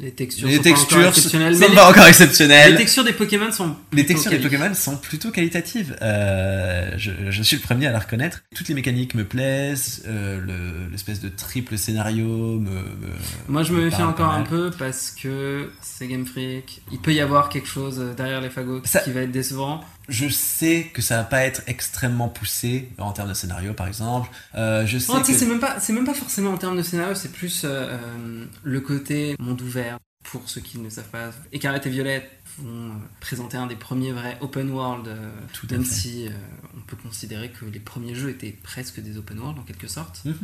Les textures Les sont pas encore textures exceptionnelles, sont les- pas encore les exceptionnelles. textures des Pokémon sont. Les plutôt textures des. Pokémon sont plutôt qualitatives. Euh, je, je suis le premier à la reconnaître. Toutes les mécaniques me plaisent. euh, le- L'espèce de triple scénario me. me- Moi, je me méfie encore pas un peu parce que c'est Game Freak. Il peut y avoir quelque chose derrière les fagots Ça- qui va être décevant. Je sais que ça va pas être extrêmement poussé en termes de scénario, par exemple. Euh, je sais que- c'est même pas, c'est même pas forcément en termes de scénario, c'est plus euh, euh, le côté monde ouvert. Pour ceux qui ne savent pas, Écarlate et Violette vont présenter un des premiers vrais open world, euh, Tout même fait. si on peut considérer que les premiers jeux étaient presque des open world en quelque sorte. Mhm.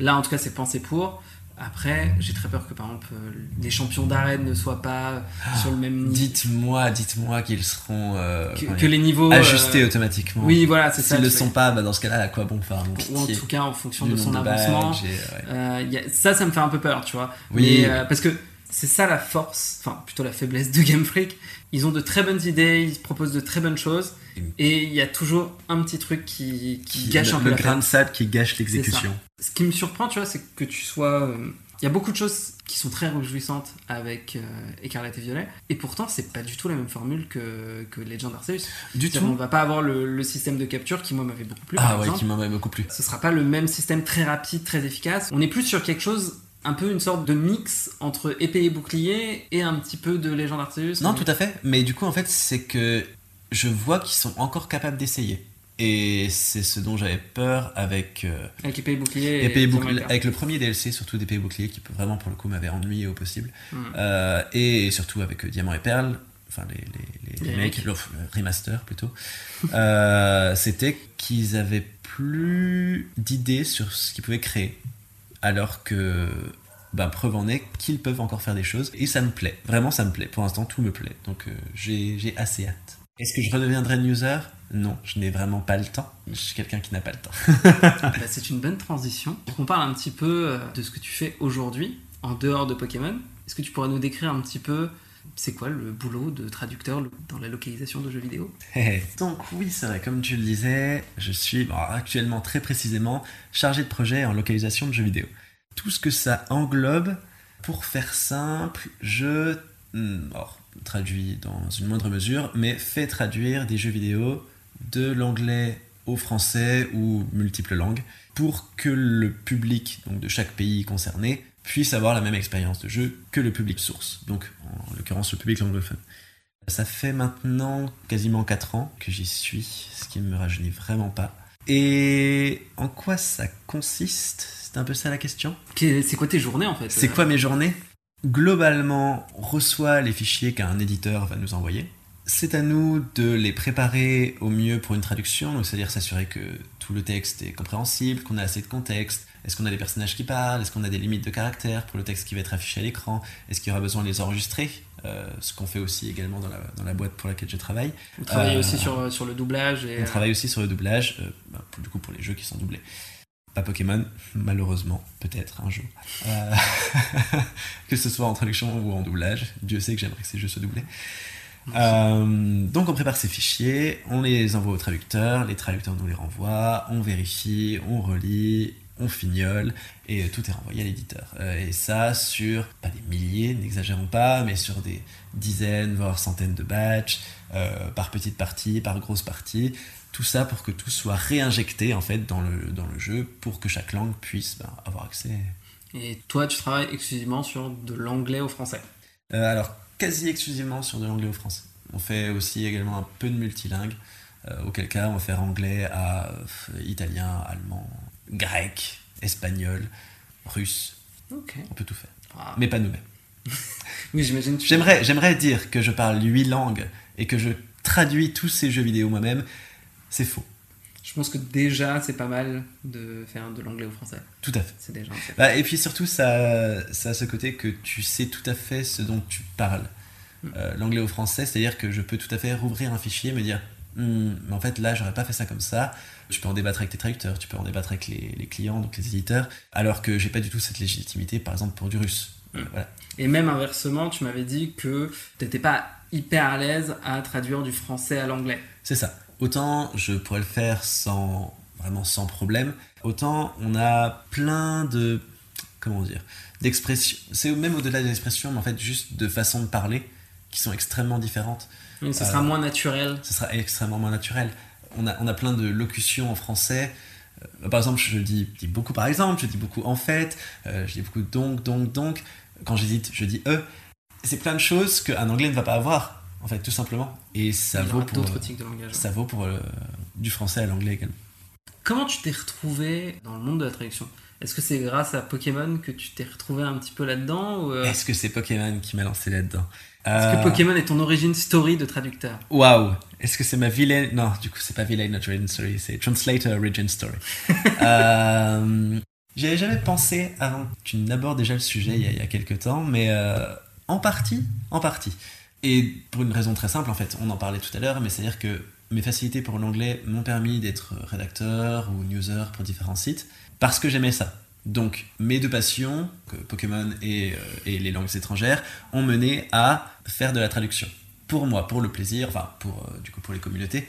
Là, en tout cas, c'est pensé pour. Après, j'ai très peur que par exemple euh, les champions d'arène ne soient pas euh, sur le même niveau Dites-moi, dites-moi qu'ils seront euh, que, les niveaux euh, ajustés automatiquement. Oui, voilà, c'est ça. S'ils le tu sont pas, bah, dans ce cas-là, à quoi bon faire un Ou en tout cas en fonction de son de avancement. badges et, ouais. Euh, y a- ça, ça me fait un peu peur, tu vois. Oui. Mais, parce que c'est ça la force, enfin plutôt la faiblesse de Game Freak. Ils ont de très bonnes idées, ils proposent de très bonnes choses, et il y a toujours un petit truc qui, qui gâche le, un peu le grain de sable qui gâche l'exécution. Ce qui me surprend, tu vois, c'est que tu sois. euh, Il y a beaucoup de choses qui sont très réjouissantes avec euh, Écarlate et Violet, et pourtant c'est pas du tout la même formule que, que Legend Arceus. Du C'est-à-dire, On tout. va pas avoir le, le système de capture qui moi m'avait beaucoup plu. Ah par ouais, exemple. qui m'en beaucoup plu. ce sera pas le même système très rapide, très efficace. On est plus sur quelque chose, un peu une sorte de mix entre épée et bouclier et un petit peu de Legend Arceus. Non, tout à fait. Mais du coup, en fait, c'est que je vois qu'ils sont encore capables d'essayer. Et c'est ce dont j'avais peur avec euh, Avec épée et bouclier. Épée et bouclier, avec le premier DLC, surtout d'épée et bouclier, qui peut vraiment pour le coup m'avait ennuyé au possible. Hmm. Euh, et surtout avec euh, Diamant et Perle, enfin les, les, les, remakes. le- le remaster plutôt, euh, c'était qu'ils avaient plus d'idées sur ce qu'ils pouvaient créer. Alors que, ben, preuve en est qu'ils peuvent encore faire des choses. Et ça me plaît. Vraiment, ça me plaît. Pour l'instant, tout me plaît. Donc, euh, j'ai assez hâte. Est-ce que je redeviendrai user Non, je n'ai vraiment pas le temps. Je suis quelqu'un qui n'a pas le temps. Bah, c'est une bonne transition. On parle un petit peu euh, de ce que tu fais aujourd'hui, en dehors de Pokémon. Est-ce que tu pourrais nous décrire un petit peu c'est quoi le boulot de traducteur dans la localisation de jeux vidéo Donc oui, c'est vrai, comme tu le disais, je suis bon, actuellement très précisément chargé de projet en localisation de jeux vidéo. Tout ce que ça englobe, pour faire simple, je hmm, traduis dans une moindre mesure, mais fais traduire des jeux vidéo de l'anglais au français ou multiples langues pour que le public de chaque pays concerné puisse avoir la même expérience de jeu que le public source, donc en l'occurrence le public anglophone. Ça fait maintenant quasiment 4 ans que j'y suis, ce qui ne me rajeunit vraiment pas. Et en quoi ça consiste? C'est un peu ça la question? Qu'est- C'est quoi tes journées en fait? C'est quoi mes journées? Globalement, on reçoit les fichiers qu'un éditeur va nous envoyer. C'est à nous de les préparer au mieux pour une traduction, donc c'est-à-dire s'assurer que tout le texte est compréhensible, qu'on a assez de contexte, est-ce qu'on a des personnages qui parlent, est-ce qu'on a des limites de caractère pour le texte qui va être affiché à l'écran, est-ce qu'il y aura besoin de les enregistrer, Euh, ce qu'on fait aussi également dans la, dans la boîte pour laquelle je travaille. Vous travaillez Euh, aussi sur, sur le doublage et On travaille aussi sur le doublage, euh, bah, pour- du coup pour les jeux qui sont doublés. Pas Pokémon, malheureusement, peut-être un jour. Euh, que ce soit en traduction ou en doublage. Dieu sait que j'aimerais que ces jeux soient doublés. Euh, donc on prépare ces fichiers, on les envoie au traducteur, les traducteurs nous les renvoient, on vérifie, on relit, on fignole, et euh, tout est renvoyé à l'éditeur. Euh, et ça sur, pas des milliers, n'exagérons pas, mais sur des dizaines, voire centaines de batchs, euh, par petite partie, par grosse partie, tout ça pour que tout soit réinjecté en fait dans le, dans le jeu, pour que chaque langue puisse ben, avoir accès. Et toi, tu travailles exclusivement sur de l'anglais au français? Euh, alors, quasi exclusivement sur de l'anglais au français. On fait aussi également un peu de multilingue, euh, auquel cas on va faire anglais à italien, allemand, grec, espagnol, russe, on peut tout faire. Ah. Mais pas nous-mêmes. Oui, j'imagine. J'aimerais, j'aimerais dire que je parle huit langues et que je traduis tous ces jeux vidéo moi-même. C'est faux. Je pense que déjà, c'est pas mal de faire de l'anglais au français. Tout à fait. C'est déjà. Bah, et puis surtout, ça, ça a ce côté que tu sais tout à fait ce dont tu parles. Euh, L'anglais au français, c'est-à-dire que je peux tout à fait rouvrir un fichier et me dire Hmm, mais en fait là, j'aurais pas fait ça comme ça. Tu peux en débattre avec tes traducteurs, tu peux en débattre avec les, les clients, donc les éditeurs, alors que j'ai pas du tout cette légitimité, par exemple, pour du russe. Voilà. Et même inversement, tu m'avais dit que t'étais pas hyper à l'aise à traduire du français à l'anglais. C'est ça. Autant je pourrais le faire sans vraiment sans problème, autant on a plein de comment dire, d'expression. C'est même au-delà des expressions, mais en fait juste de façon de parler qui sont extrêmement différentes. Ce sera Euh, moins naturel. Ce sera extrêmement moins naturel. On a, on a plein de locutions en français. Euh, par exemple, je dis, dis beaucoup par exemple, je dis beaucoup en fait, euh, je dis beaucoup donc, donc, donc. Quand j'hésite, je dis e. C'est plein de choses qu'un anglais ne va pas avoir, en fait, tout simplement. Et ça vaut pour, d'autres de langage. ça vaut pour euh, du français à l'anglais également. Comment tu t'es retrouvé dans le monde de la traduction? Est-ce que c'est grâce à Pokémon que tu t'es retrouvé un petit peu là-dedans ou, Est-ce que c'est Pokémon qui m'a lancé là-dedans? Est-ce Euh, que Pokémon est ton origin story de traducteur Waouh Est-ce que c'est ma vilaine... Non, du coup, c'est pas vilaine origin story, c'est Translator origin story. euh, J'y avais jamais pensé avant tu n'abordes déjà le sujet il y a, il y a quelques temps, mais euh, en partie, en partie. Et pour une raison très simple, en fait, on en parlait tout à l'heure, mais c'est-à-dire que mes facilités pour l'anglais m'ont permis d'être rédacteur ou newser pour différents sites, parce que j'aimais ça. Donc, mes deux passions, Pokémon et, euh, et les langues étrangères, ont mené à faire de la traduction. Pour moi, pour le plaisir, enfin, pour, euh, du coup, pour les communautés.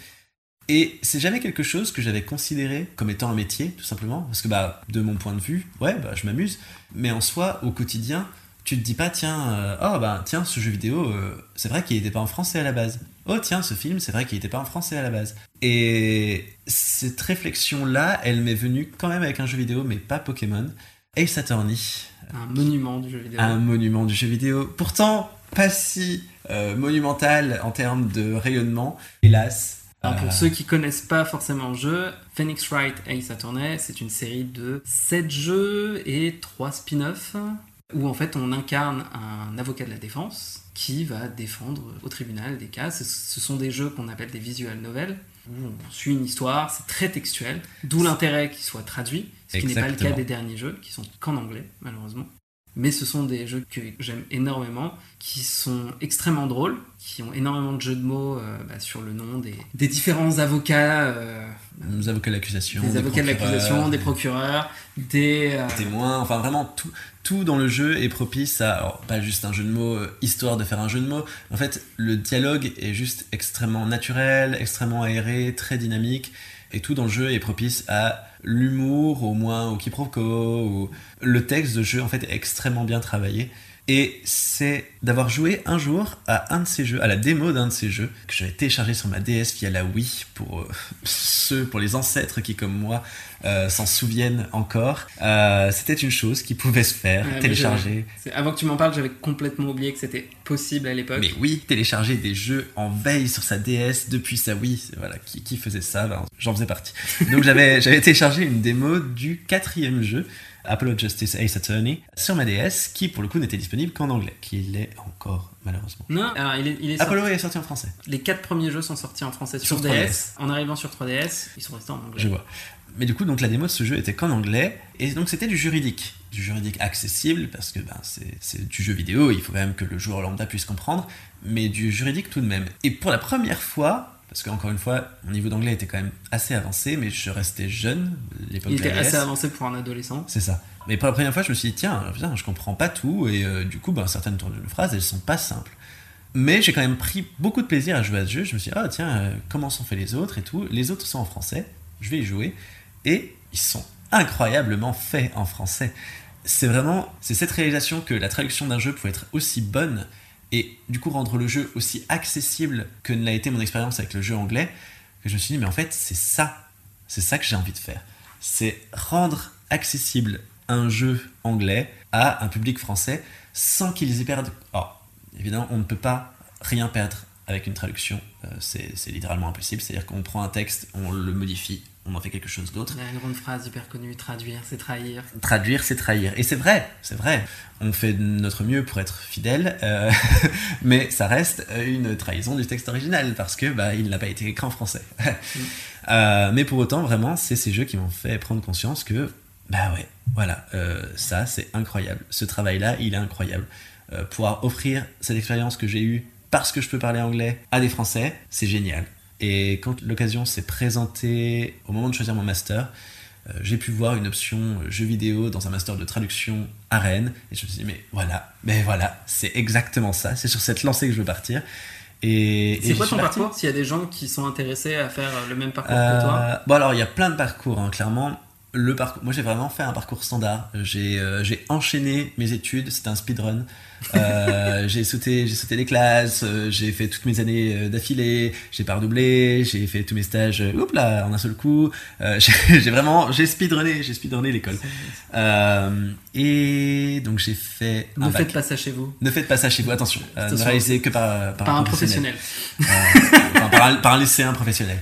Et c'est jamais quelque chose que j'avais considéré comme étant un métier, tout simplement, parce que, bah, de mon point de vue, ouais, bah, je m'amuse, mais en soi, au quotidien, tu te dis pas, tiens, euh, oh, bah, tiens, ce jeu vidéo, c'est vrai qu'il n'était pas en français à la base. Oh, tiens, ce film, c'est vrai qu'il n'était pas en français à la base. Et cette réflexion-là, elle m'est venue quand même avec un jeu vidéo, mais pas Pokémon. Ace Attorney, Un monument du jeu vidéo. un monument du jeu vidéo. Pourtant, pas si euh, monumental en termes de rayonnement, hélas. Alors, pour Euh, ceux qui connaissent pas forcément le jeu, Phoenix Wright Ace Attorney, c'est une série de 7 jeux et 3 spin-offs où en fait on incarne un avocat de la défense qui va défendre au tribunal des cas. Ce, ce sont des jeux qu'on appelle des visual novels où on suit une histoire, c'est très textuel, d'où l'intérêt qu'ils soient traduits, ce qui n'est pas le cas des derniers jeux qui sont qu'en anglais malheureusement. Mais ce sont des jeux que j'aime énormément, qui sont extrêmement drôles, qui ont énormément de jeux de mots euh, bah, sur le nom des, des différents avocats, euh, Des avocats d'accusation, des avocats de l'accusation, des procureurs, des... euh, des témoins, enfin vraiment tout, tout dans le jeu est propice à, pas juste un jeu de mots, euh, histoire de faire un jeu de mots, en fait le dialogue est juste extrêmement naturel, extrêmement aéré, très dynamique, et tout dans le jeu est propice à l'humour, au moins au quiproquo, ou le texte de jeu en fait est extrêmement bien travaillé. Et c'est d'avoir joué un jour à un de ces jeux, à la démo d'un de ces jeux, que j'avais téléchargé sur ma DS via la Wii pour euh, ceux, pour les ancêtres qui, comme moi, euh, s'en souviennent encore. Euh, c'était une chose qui pouvait se faire, Ouais, mais télécharger. Avant que tu m'en parles, j'avais complètement oublié que c'était possible à l'époque. Mais oui, télécharger des jeux en veille sur sa DS depuis sa Wii. Voilà, qui, qui faisait ça Ben, J'en faisais partie. Donc j'avais téléchargé une démo du quatrième jeu, Apollo Justice Ace Attorney, sur ma DS, qui pour le coup n'était disponible qu'en anglais, qui l'est encore malheureusement. Non, alors il est, il est sorti- Apollo est sorti en français, Les quatre premiers jeux sont sortis en français sur, Sur DS. 3DS. En arrivant sur 3DS, ils sont restés en anglais. je vois. Mais du coup, donc la démo de ce jeu était qu'en anglais, et donc c'était du juridique. Du juridique accessible, parce que ben, c'est du jeu vidéo, il faut quand même que le joueur lambda puisse comprendre, mais du juridique tout de même. Et pour la première fois, parce qu'encore une fois, mon niveau d'anglais était quand même assez avancé, mais je restais jeune, l'époque Il de la était assez avancé pour un adolescent. C'est ça. Mais pour la première fois, je me suis dit, tiens, putain, je comprends pas tout, et euh, du coup, ben, certaines tournures de phrases, elles sont pas simples. Mais j'ai quand même pris beaucoup de plaisir à jouer à ce jeu. Je me suis dit, ah tiens, euh, comment sont faits les autres et tout. Les autres sont en français, je vais y jouer. Et ils sont incroyablement faits en français. C'est vraiment, c'est cette réalisation que la traduction d'un jeu pouvait être aussi bonne et du coup rendre le jeu aussi accessible que ne l'a été mon expérience avec le jeu anglais, que je me suis dit, mais en fait, c'est ça. C'est ça que j'ai envie de faire. C'est rendre accessible un jeu anglais à un public français sans qu'ils y perdent. Alors, évidemment, on ne peut pas rien perdre avec une traduction. Euh, c'est littéralement impossible. C'est-à-dire qu'on prend un texte, on le modifie, on en fait quelque chose d'autre. Il y a une grande phrase hyper connue, traduire, c'est trahir. Traduire, c'est trahir. Et c'est vrai, c'est vrai. On fait de notre mieux pour être fidèle, euh, mais ça reste une trahison du texte original parce que bah, il n'a pas été écrit en français. Euh, mais pour autant, vraiment, c'est ces jeux qui m'ont fait prendre conscience que, bah ouais, voilà, euh, ça c'est incroyable. Ce travail-là, il est incroyable. Pouvoir offrir cette expérience que j'ai eue parce que je peux parler anglais à des Français, c'est génial. Et quand l'occasion s'est présentée au moment de choisir mon master, euh, j'ai pu voir une option euh, jeu vidéo dans un master de traduction à Rennes. Et je me suis dit, mais voilà, mais voilà, c'est exactement ça. C'est sur cette lancée que je veux partir. Et, C'est quoi ton parti. parcours S'il y a des gens qui sont intéressés à faire le même parcours que toi? Euh, Bon, alors, il y a plein de parcours, hein, clairement. le parcours. Moi, j'ai vraiment fait un parcours standard. J'ai euh, j'ai enchaîné mes études. C'était un speedrun. Euh, j'ai sauté, j'ai sauté les classes. euh, j'ai fait toutes mes années euh, d'affilée. J'ai pas redoublé. J'ai fait tous mes stages. euh, Oups là, en un seul coup. Euh, j'ai vraiment, j'ai speedrunné, j'ai speedrunné l'école. Euh, et donc j'ai fait un Ne bac. faites pas ça chez vous. Ne faites pas ça chez vous, attention. Euh, ne Attention. réalisez que par, par, Par un professionnel. enfin, par, un, par un lycéen professionnel.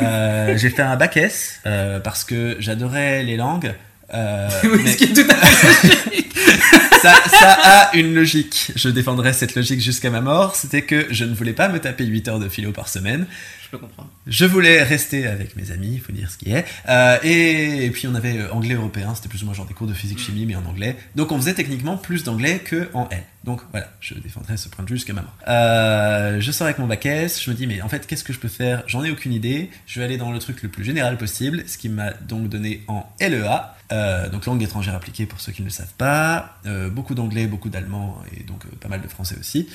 Euh, j'ai fait un bac S euh, parce que j'adorais les langues. euh, Oui, mais ce qui est tout à fait ça, a une logique. Je défendrai cette logique jusqu'à ma mort. C'était que je ne voulais pas me taper 8 heures de philo par semaine. Je peux comprendre. Je voulais rester avec mes amis, il faut dire ce qui est. Euh, et, et puis on avait euh, anglais européen, c'était plus ou moins genre des cours de physique-chimie, mais en anglais. Donc on faisait techniquement plus d'anglais que en L. Donc voilà, je défendrai ce point de vue jusqu'à ma mort. Euh, je sors avec mon bac S, je me dis mais en fait qu'est-ce que je peux faire? J'en ai aucune idée. Je vais aller dans le truc le plus général possible, ce qui m'a donc donné en LEA. Euh, donc langue étrangère appliquée pour ceux qui ne le savent pas. Beaucoup d'anglais, beaucoup d'allemand et donc pas mal de français aussi.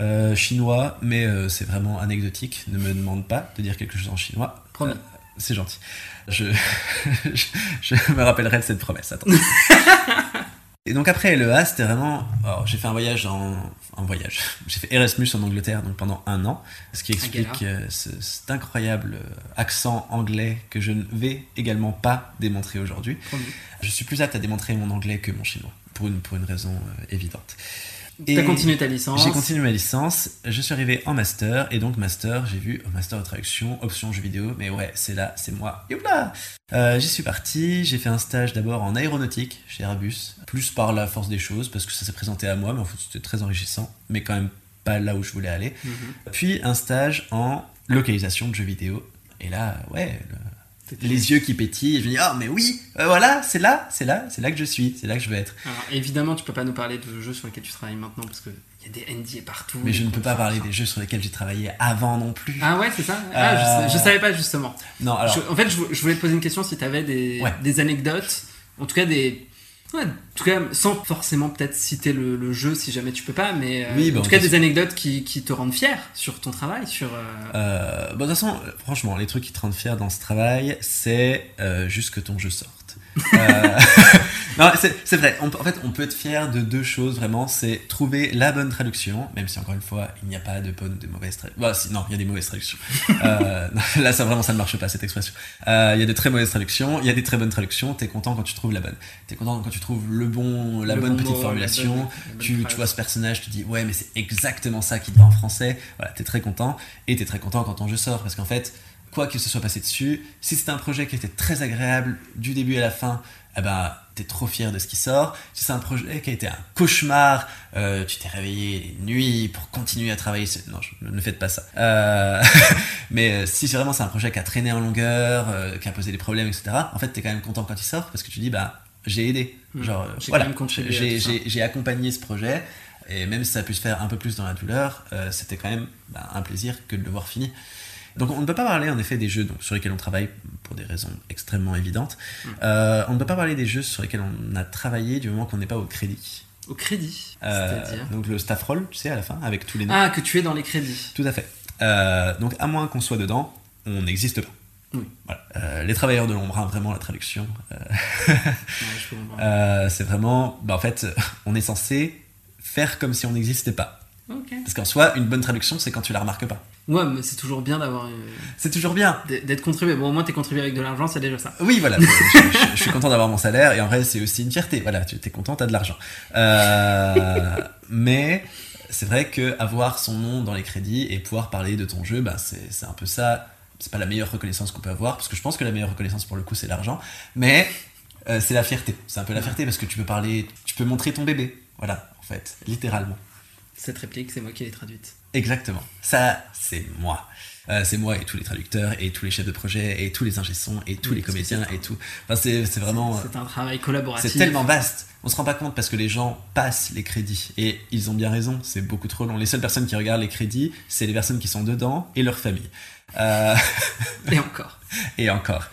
Euh, chinois, mais euh, c'est vraiment anecdotique. Ne me demande pas de dire quelque chose en chinois. Promis. Euh, c'est gentil. Je, je, je me rappellerai de cette promesse. Attends. Et donc après LEA, c'était vraiment. j'ai fait un voyage en. Un voyage. J'ai fait Erasmus en Angleterre donc pendant un an, ce qui explique ce- cet incroyable accent anglais que je ne vais également pas démontrer aujourd'hui. Promis. Je suis plus apte à démontrer mon anglais que mon chinois, pour une, pour une raison évidente. T'as continué ta licence. J'ai continué ma licence, je suis arrivé en master, et donc master, j'ai vu master de traduction, option jeux vidéo, mais ouais, c'est là, c'est moi. Youpla euh, J'y suis parti, j'ai fait un stage d'abord en aéronautique chez Airbus, plus par la force des choses, parce que ça s'est présenté à moi, mais en fait c'était très enrichissant, mais quand même pas là où je voulais aller. Mhm. Puis un stage en localisation de jeux vidéo, et là, ouais, les yeux qui pétillent, et je me dis, ah mais oui, euh, voilà, c'est là, c'est là, c'est là que je suis, c'est là que je veux être. Alors, évidemment, tu peux pas nous parler de jeux sur lesquels tu travailles maintenant parce qu'il y a des NDA partout. Mais je ne peux pas parler des jeux sur lesquels j'ai travaillé avant non plus. Ah ouais, c'est ça? Ah, je, Euh, je savais pas justement. Non, alors. Je- en fait, je, vou- je voulais te poser une question si tu avais des, Ouais. des anecdotes, en tout cas des. Ouais, en tout cas, sans forcément peut-être citer le, le jeu si jamais tu peux pas, mais euh, Oui, bah, en tout cas des anecdotes qui, qui te rendent fier sur ton travail, sur. euh, Euh, bon, de toute façon, euh, franchement, les trucs qui te rendent fier dans ce travail, c'est euh, juste que ton jeu sorte. Non, c'est vrai. On, peut- en fait, on peut être fier de deux choses vraiment. C'est trouver la bonne traduction, même si encore une fois, il n'y a pas de bonne ou de mauvaise traduction. Bah, si, non, il y a des mauvaises traductions. Euh, là, ça vraiment, ça ne marche pas cette expression. Euh, Il y a de très mauvaises traductions. Il y a des très bonnes traductions. T'es content quand tu trouves la bonne. T'es content quand tu trouves le bon, la le bonne bon petite mot, formulation. bonne- tu, vois ce personnage, tu dis ouais, mais c'est exactement ça qui te va en français. Voilà, t'es très content et t'es très content quand ton jeu sort parce qu'en fait, quoi qu'il se soit passé dessus, si c'était un projet qui était très agréable du début à la fin, eh ben t'es trop fier de ce qui sort. Si c'est un projet qui a été un cauchemar, euh, tu t'es réveillé les nuits pour continuer à travailler. Non, je- ne faites pas ça. Euh, mais euh, si vraiment c'est un projet qui a traîné en longueur, euh, qui a posé des problèmes, etc. En fait, t'es quand même content quand il sort parce que tu dis bah j'ai aidé. Mm. Genre J'ai voilà, accompagné ce projet. Et même si ça a pu se faire un peu plus dans la douleur, c'était quand même bah, un plaisir que de le voir fini. Donc on ne peut pas parler en effet des jeux donc, sur lesquels on travaille pour des raisons extrêmement évidentes. Mm. Euh, on ne peut pas parler des jeux sur lesquels on a travaillé du moment qu'on n'est pas au crédit. Au crédit, Euh, c'est-à-dire. donc le staff roll, tu sais, à la fin, avec tous les noms. Ah, que tu es dans les crédits. Tout à fait. Euh, donc à moins qu'on soit dedans, on n'existe pas. Oui. Voilà. Euh, les travailleurs de l'ombre, hein, vraiment la traduction. euh, Ouais, c'est vraiment, bah, en fait, on est censé faire comme si on n'existait pas. Parce qu'en soi, une bonne traduction, c'est quand tu la remarques pas. Ouais, mais c'est toujours bien d'avoir. euh, C'est toujours bien. d'être contribué. Bon, au moins, t'es contribué avec de l'argent, c'est déjà ça. Oui, voilà. je, je- je suis content d'avoir mon salaire et en vrai, c'est aussi une fierté. Voilà, tu es content, t'as de l'argent. Euh, mais c'est vrai que avoir son nom dans les crédits et pouvoir parler de ton jeu, c'est c'est un peu ça. C'est pas la meilleure reconnaissance qu'on peut avoir parce que je pense que la meilleure reconnaissance pour le coup, c'est l'argent. Mais euh, c'est la fierté. C'est un peu la fierté parce que tu peux parler, tu peux montrer ton bébé. Voilà, en fait, littéralement. Cette réplique, c'est moi qui l'ai traduite. Exactement. Ça, c'est moi. Euh, c'est moi et tous les traducteurs et tous les chefs de projet et tous les ingé-sons et tous Oui, les comédiens et tout. Enfin, c'est vraiment. C'est un travail collaboratif. C'est tellement vaste. On se rend pas compte parce que les gens passent les crédits et ils ont bien raison. C'est beaucoup trop long. Les seules personnes qui regardent les crédits, c'est les personnes qui sont dedans et leur famille. Euh, Et encore. et encore.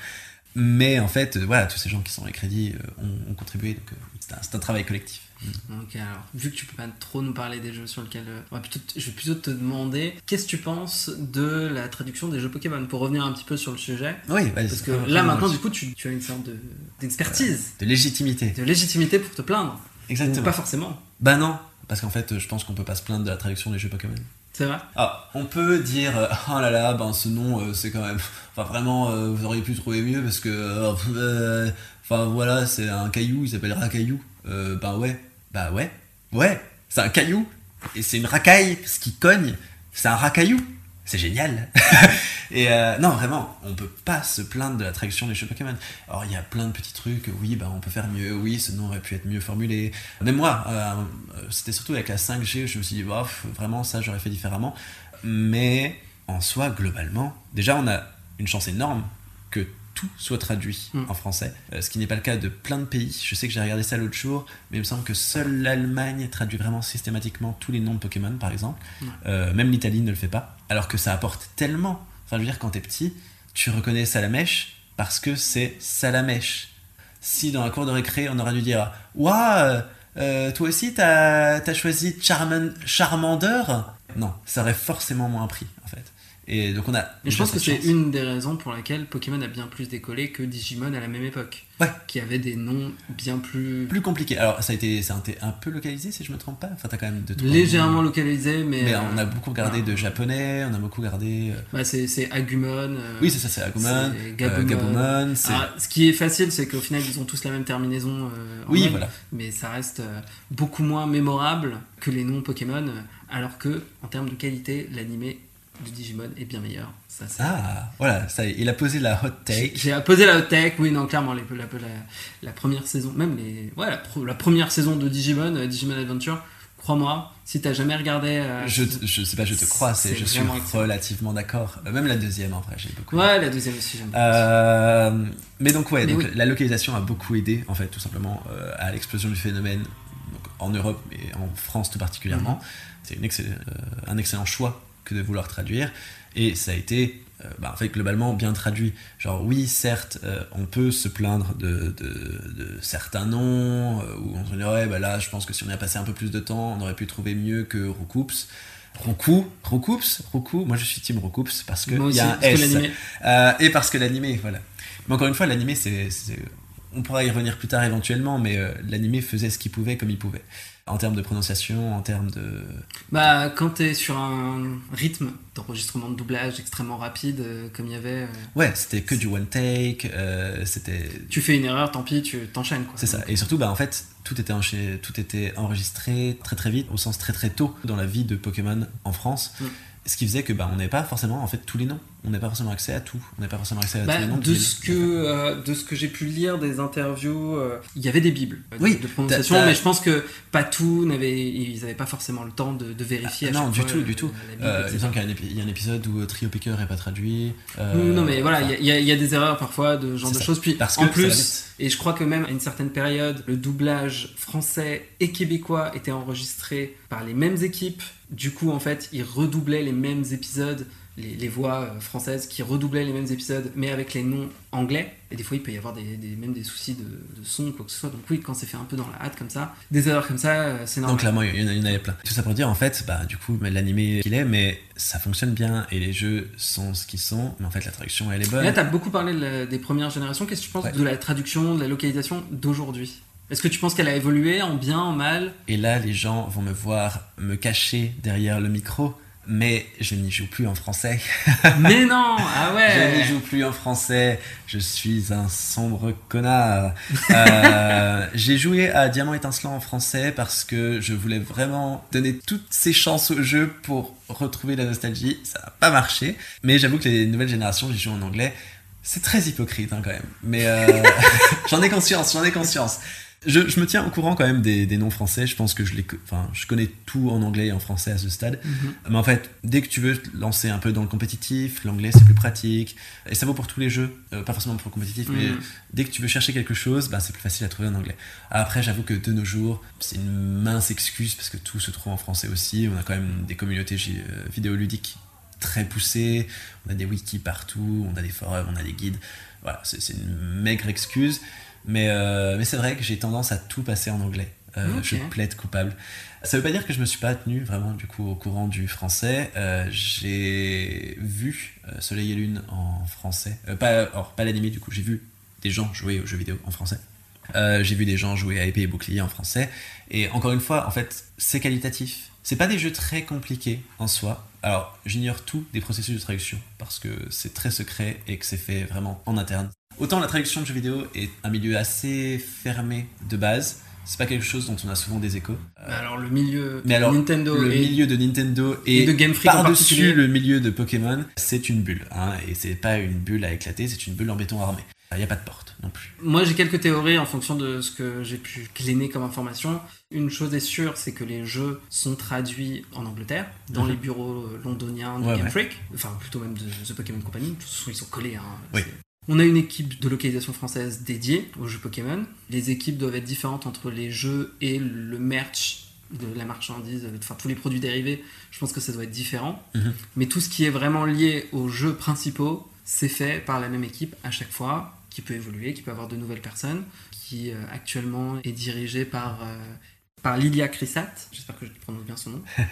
Mais en fait, voilà, tous ces gens qui sont les crédits euh, ont, ont contribué, donc c'est un, c'est un travail collectif. Ok, alors, vu que tu peux pas trop nous parler des jeux sur lesquels. euh, on va plutôt te- je vais plutôt te demander qu'est-ce que tu penses de la traduction des jeux Pokémon pour revenir un petit peu sur le sujet? Oui, vas-y, Parce que vraiment- là maintenant, du coup, tu, tu as une sorte de- d'expertise, De légitimité. de légitimité pour te plaindre. Ou Exactement. pas forcément. Bah non, parce qu'en fait, je pense qu'on peut pas se plaindre de la traduction des jeux Pokémon. C'est vrai? Ah, on peut dire euh, oh là là, ben ce nom euh, c'est quand même, enfin vraiment, euh, vous auriez pu trouver mieux parce que, euh, euh, enfin voilà, c'est un caillou, il s'appelle Racaillou. Euh, ben ouais, bah ouais, ouais, c'est un caillou et c'est une racaille, ce qui cogne, c'est un racaillou. C'est génial. et euh, non, vraiment, on peut pas se plaindre de la traduction des jeux Pokémon. Alors il y a plein de petits trucs. Oui, bah on peut faire mieux. Oui, ce nom aurait pu être mieux formulé. Même moi, euh, euh, c'était surtout avec la 5G, je me suis dit, bah, vraiment ça j'aurais fait différemment. Mais en soi, globalement, déjà on a une chance énorme que tout soit traduit Mm. en français, euh, ce qui n'est pas le cas de plein de pays. Je sais que j'ai regardé ça l'autre jour, mais il me semble que seule l'Allemagne traduit vraiment systématiquement tous les noms de Pokémon, par exemple. Ouais. Euh, même l'Italie ne le fait pas, alors que ça apporte tellement. Enfin, je veux dire, quand t'es petit, tu reconnais Salamèche parce que c'est Salamèche. Si dans la cour de récré, on aurait dû dire Ouah, euh, toi aussi t'as as choisi Charman- Charmander Non, ça aurait forcément moins pris, en fait. Et donc on a. Et je pense que c'est une des raisons pour laquelle Pokémon a bien plus décollé que Digimon à la même époque. Ouais. Qui avait des noms bien plus. plus compliqué. Alors, ça a été, ça a été un peu localisé, si je me trompe pas. Enfin, t'as quand même trois légèrement noms. localisés, mais. Mais euh, on a beaucoup gardé non. de japonais, on a beaucoup gardé. euh, bah, c'est Agumon. euh, Oui, c'est ça, c'est Agumon, euh, Gabumon. Gabumon. Ah, ce qui est facile, c'est qu'au final, ils ont tous la même terminaison. euh, en oui, voilà. Mais ça reste euh, beaucoup moins mémorable que les noms Pokémon, euh, alors que, en termes de qualité, l'animé de Digimon est bien meilleur. Ça, c'est- Ah, voilà, ça il a posé la hot take. J'ai posé la hot tech, oui, non, clairement, les- la, la- la première saison, même les, ouais, la, pro- la première saison de Digimon, euh, Digimon Adventure, crois-moi, si t'as jamais regardé. euh, Je, je sais pas, je te crois, c'est, c'est je suis relativement d'accord. Euh, Même la deuxième, en vrai, j'ai beaucoup. Ouais, la deuxième aussi, j'aime. Euh, mais donc ouais, Mais donc oui. la localisation a beaucoup aidé en fait tout simplement euh, à l'explosion du phénomène donc, en Europe et en France tout particulièrement. Mhm. C'est une un excellent choix que de vouloir traduire et ça a été euh, bah, en fait globalement bien traduit. Genre oui certes euh, on peut se plaindre de, de- de certains noms euh, où on se dit ouais bah là je pense que si on y a passé un peu plus de temps on aurait pu trouver mieux que Roucoups. Roku, Roucoups, Roku, moi je suis team Roucoups parce que Moi il aussi, y a un S. Euh, et parce que l'animé, voilà. Mais encore une fois, l'animé, c'est- On pourra y revenir plus tard éventuellement, mais euh, l'animé faisait ce qu'il pouvait comme il pouvait. En termes de prononciation, en termes de. Bah, quand t'es sur un rythme d'enregistrement de doublage extrêmement rapide, euh, comme il y avait, euh, Ouais, c'était que du one take, euh, c'était. tu fais une erreur, tant pis, tu t'enchaînes, quoi. C'est ça. Et surtout, bah, en fait, tout était, enchaîné- tout était enregistré très très vite, au sens très très tôt dans la vie de Pokémon en France. Mm. Ce qui faisait que bah, on n'avait pas forcément en fait tous les noms. On n'avait pas forcément accès à tout. On n'avait pas forcément accès à Bah, noms. de, ce que, euh, de ce que j'ai pu lire des interviews, euh, il y avait des bibles euh, Oui, de prononciation, mais je pense que pas tout, ils n'avaient pas forcément le temps de, de vérifier. Ah, à non, chaque du fois, tout, du tout. Bible, il etc. me semble qu'il y a un, épisode où Trio Picker est pas traduit. non, mais voilà, il y, a- il y a des erreurs parfois de ce genre de choses. Puis Parce en plus, et je crois que même à une certaine période, le doublage français et québécois était enregistré par les mêmes équipes. Du coup, en fait, ils redoublaient les mêmes épisodes, les, les voix euh, françaises qui redoublaient les mêmes épisodes, mais avec les noms anglais. Et des fois, il peut y avoir des, des- même des soucis de, de son, quoi que ce soit. Donc oui, quand c'est fait un peu dans la hâte comme ça, des erreurs comme ça, euh, c'est normal. clairement, il y, en a- il y en avait plein. Tout ça pour dire, en fait, bah, du coup, l'animé qu'il est, mais ça fonctionne bien et les jeux sont ce qu'ils sont, mais en fait, la traduction, elle est bonne. Là, tu as beaucoup parlé de la- des premières générations. Qu'est-ce que tu penses Ouais. de la traduction, de la localisation d'aujourd'hui? Est-ce que tu penses qu'elle a évolué en bien, en mal? Et là, les gens vont me voir me cacher derrière le micro, mais je n'y joue plus en français. Mais non Ah Je ouais n'y joue plus en français. Je suis un sombre connard. Euh, j'ai joué à Diamant étincelant en français parce que je voulais vraiment donner toutes ces chances au jeu pour retrouver la nostalgie. Ça n'a pas marché. Mais j'avoue que les nouvelles générations, j'y joue en anglais. C'est très hypocrite hein, quand même. Mais euh, j'en ai conscience, j'en ai conscience. Je, je me tiens au courant quand même des, des noms français. Je pense que je, les, enfin, je connais tout en anglais et en français à ce stade. Mhm. Mais en fait, dès que tu veux te lancer un peu dans le compétitif, l'anglais c'est plus pratique. Et ça vaut pour tous les jeux, euh, pas forcément pour le compétitif, mais Mhm. dès que tu veux chercher quelque chose, bah, c'est plus facile à trouver en anglais. Après, j'avoue que de nos jours, c'est une mince excuse parce que tout se trouve en français aussi. On a quand même des communautés euh, vidéoludiques très poussé. On a des wikis partout, on a des forums, on a des guides. Voilà, c'est une maigre excuse. Mais, euh, mais c'est vrai que j'ai tendance à tout passer en anglais. Euh. Je plaide coupable. Ça veut pas dire que je me suis pas tenu vraiment du coup au courant du français. Euh, j'ai vu Soleil et Lune en français. Pas, or, pas l'anime du coup. J'ai vu des gens jouer aux jeux vidéo en français. J'ai vu des gens jouer à épée et bouclier en français. Et encore une fois, en fait, c'est qualitatif. C'est pas des jeux très compliqués en soi. Alors, j'ignore tout des processus de traduction parce que c'est très secret et que c'est fait vraiment en interne. Autant la traduction de jeux vidéo est un milieu assez fermé de base, c'est pas quelque chose dont on a souvent des échos. Euh, alors le milieu mais alors, Nintendo le et, milieu de Nintendo et, et de Game Freak par-dessus le milieu de Pokémon, c'est une bulle. Hein, et c'est pas une bulle à éclater, c'est une bulle en béton armé. Il n'y a pas de porte non plus. Moi, j'ai quelques théories en fonction de ce que j'ai pu gléner comme information. Une chose est sûre, c'est que les jeux sont traduits en Angleterre, dans Mhm. les bureaux euh, londoniens de Ouais, Game ouais. Freak, enfin plutôt même de The Pokémon Company. Ils sont collés. hein. Oui. On a une équipe de localisation française dédiée aux jeux Pokémon. Les équipes doivent être différentes entre les jeux et le merch de la marchandise, enfin tous les produits dérivés. Je pense que ça doit être différent. Mhm. Mais tout ce qui est vraiment lié aux jeux principaux, c'est fait par la même équipe à chaque fois, qui peut évoluer, qui peut avoir de nouvelles personnes, qui euh, actuellement est dirigée par, euh, par Lilia Crissat, j'espère que je prononce bien son nom, euh,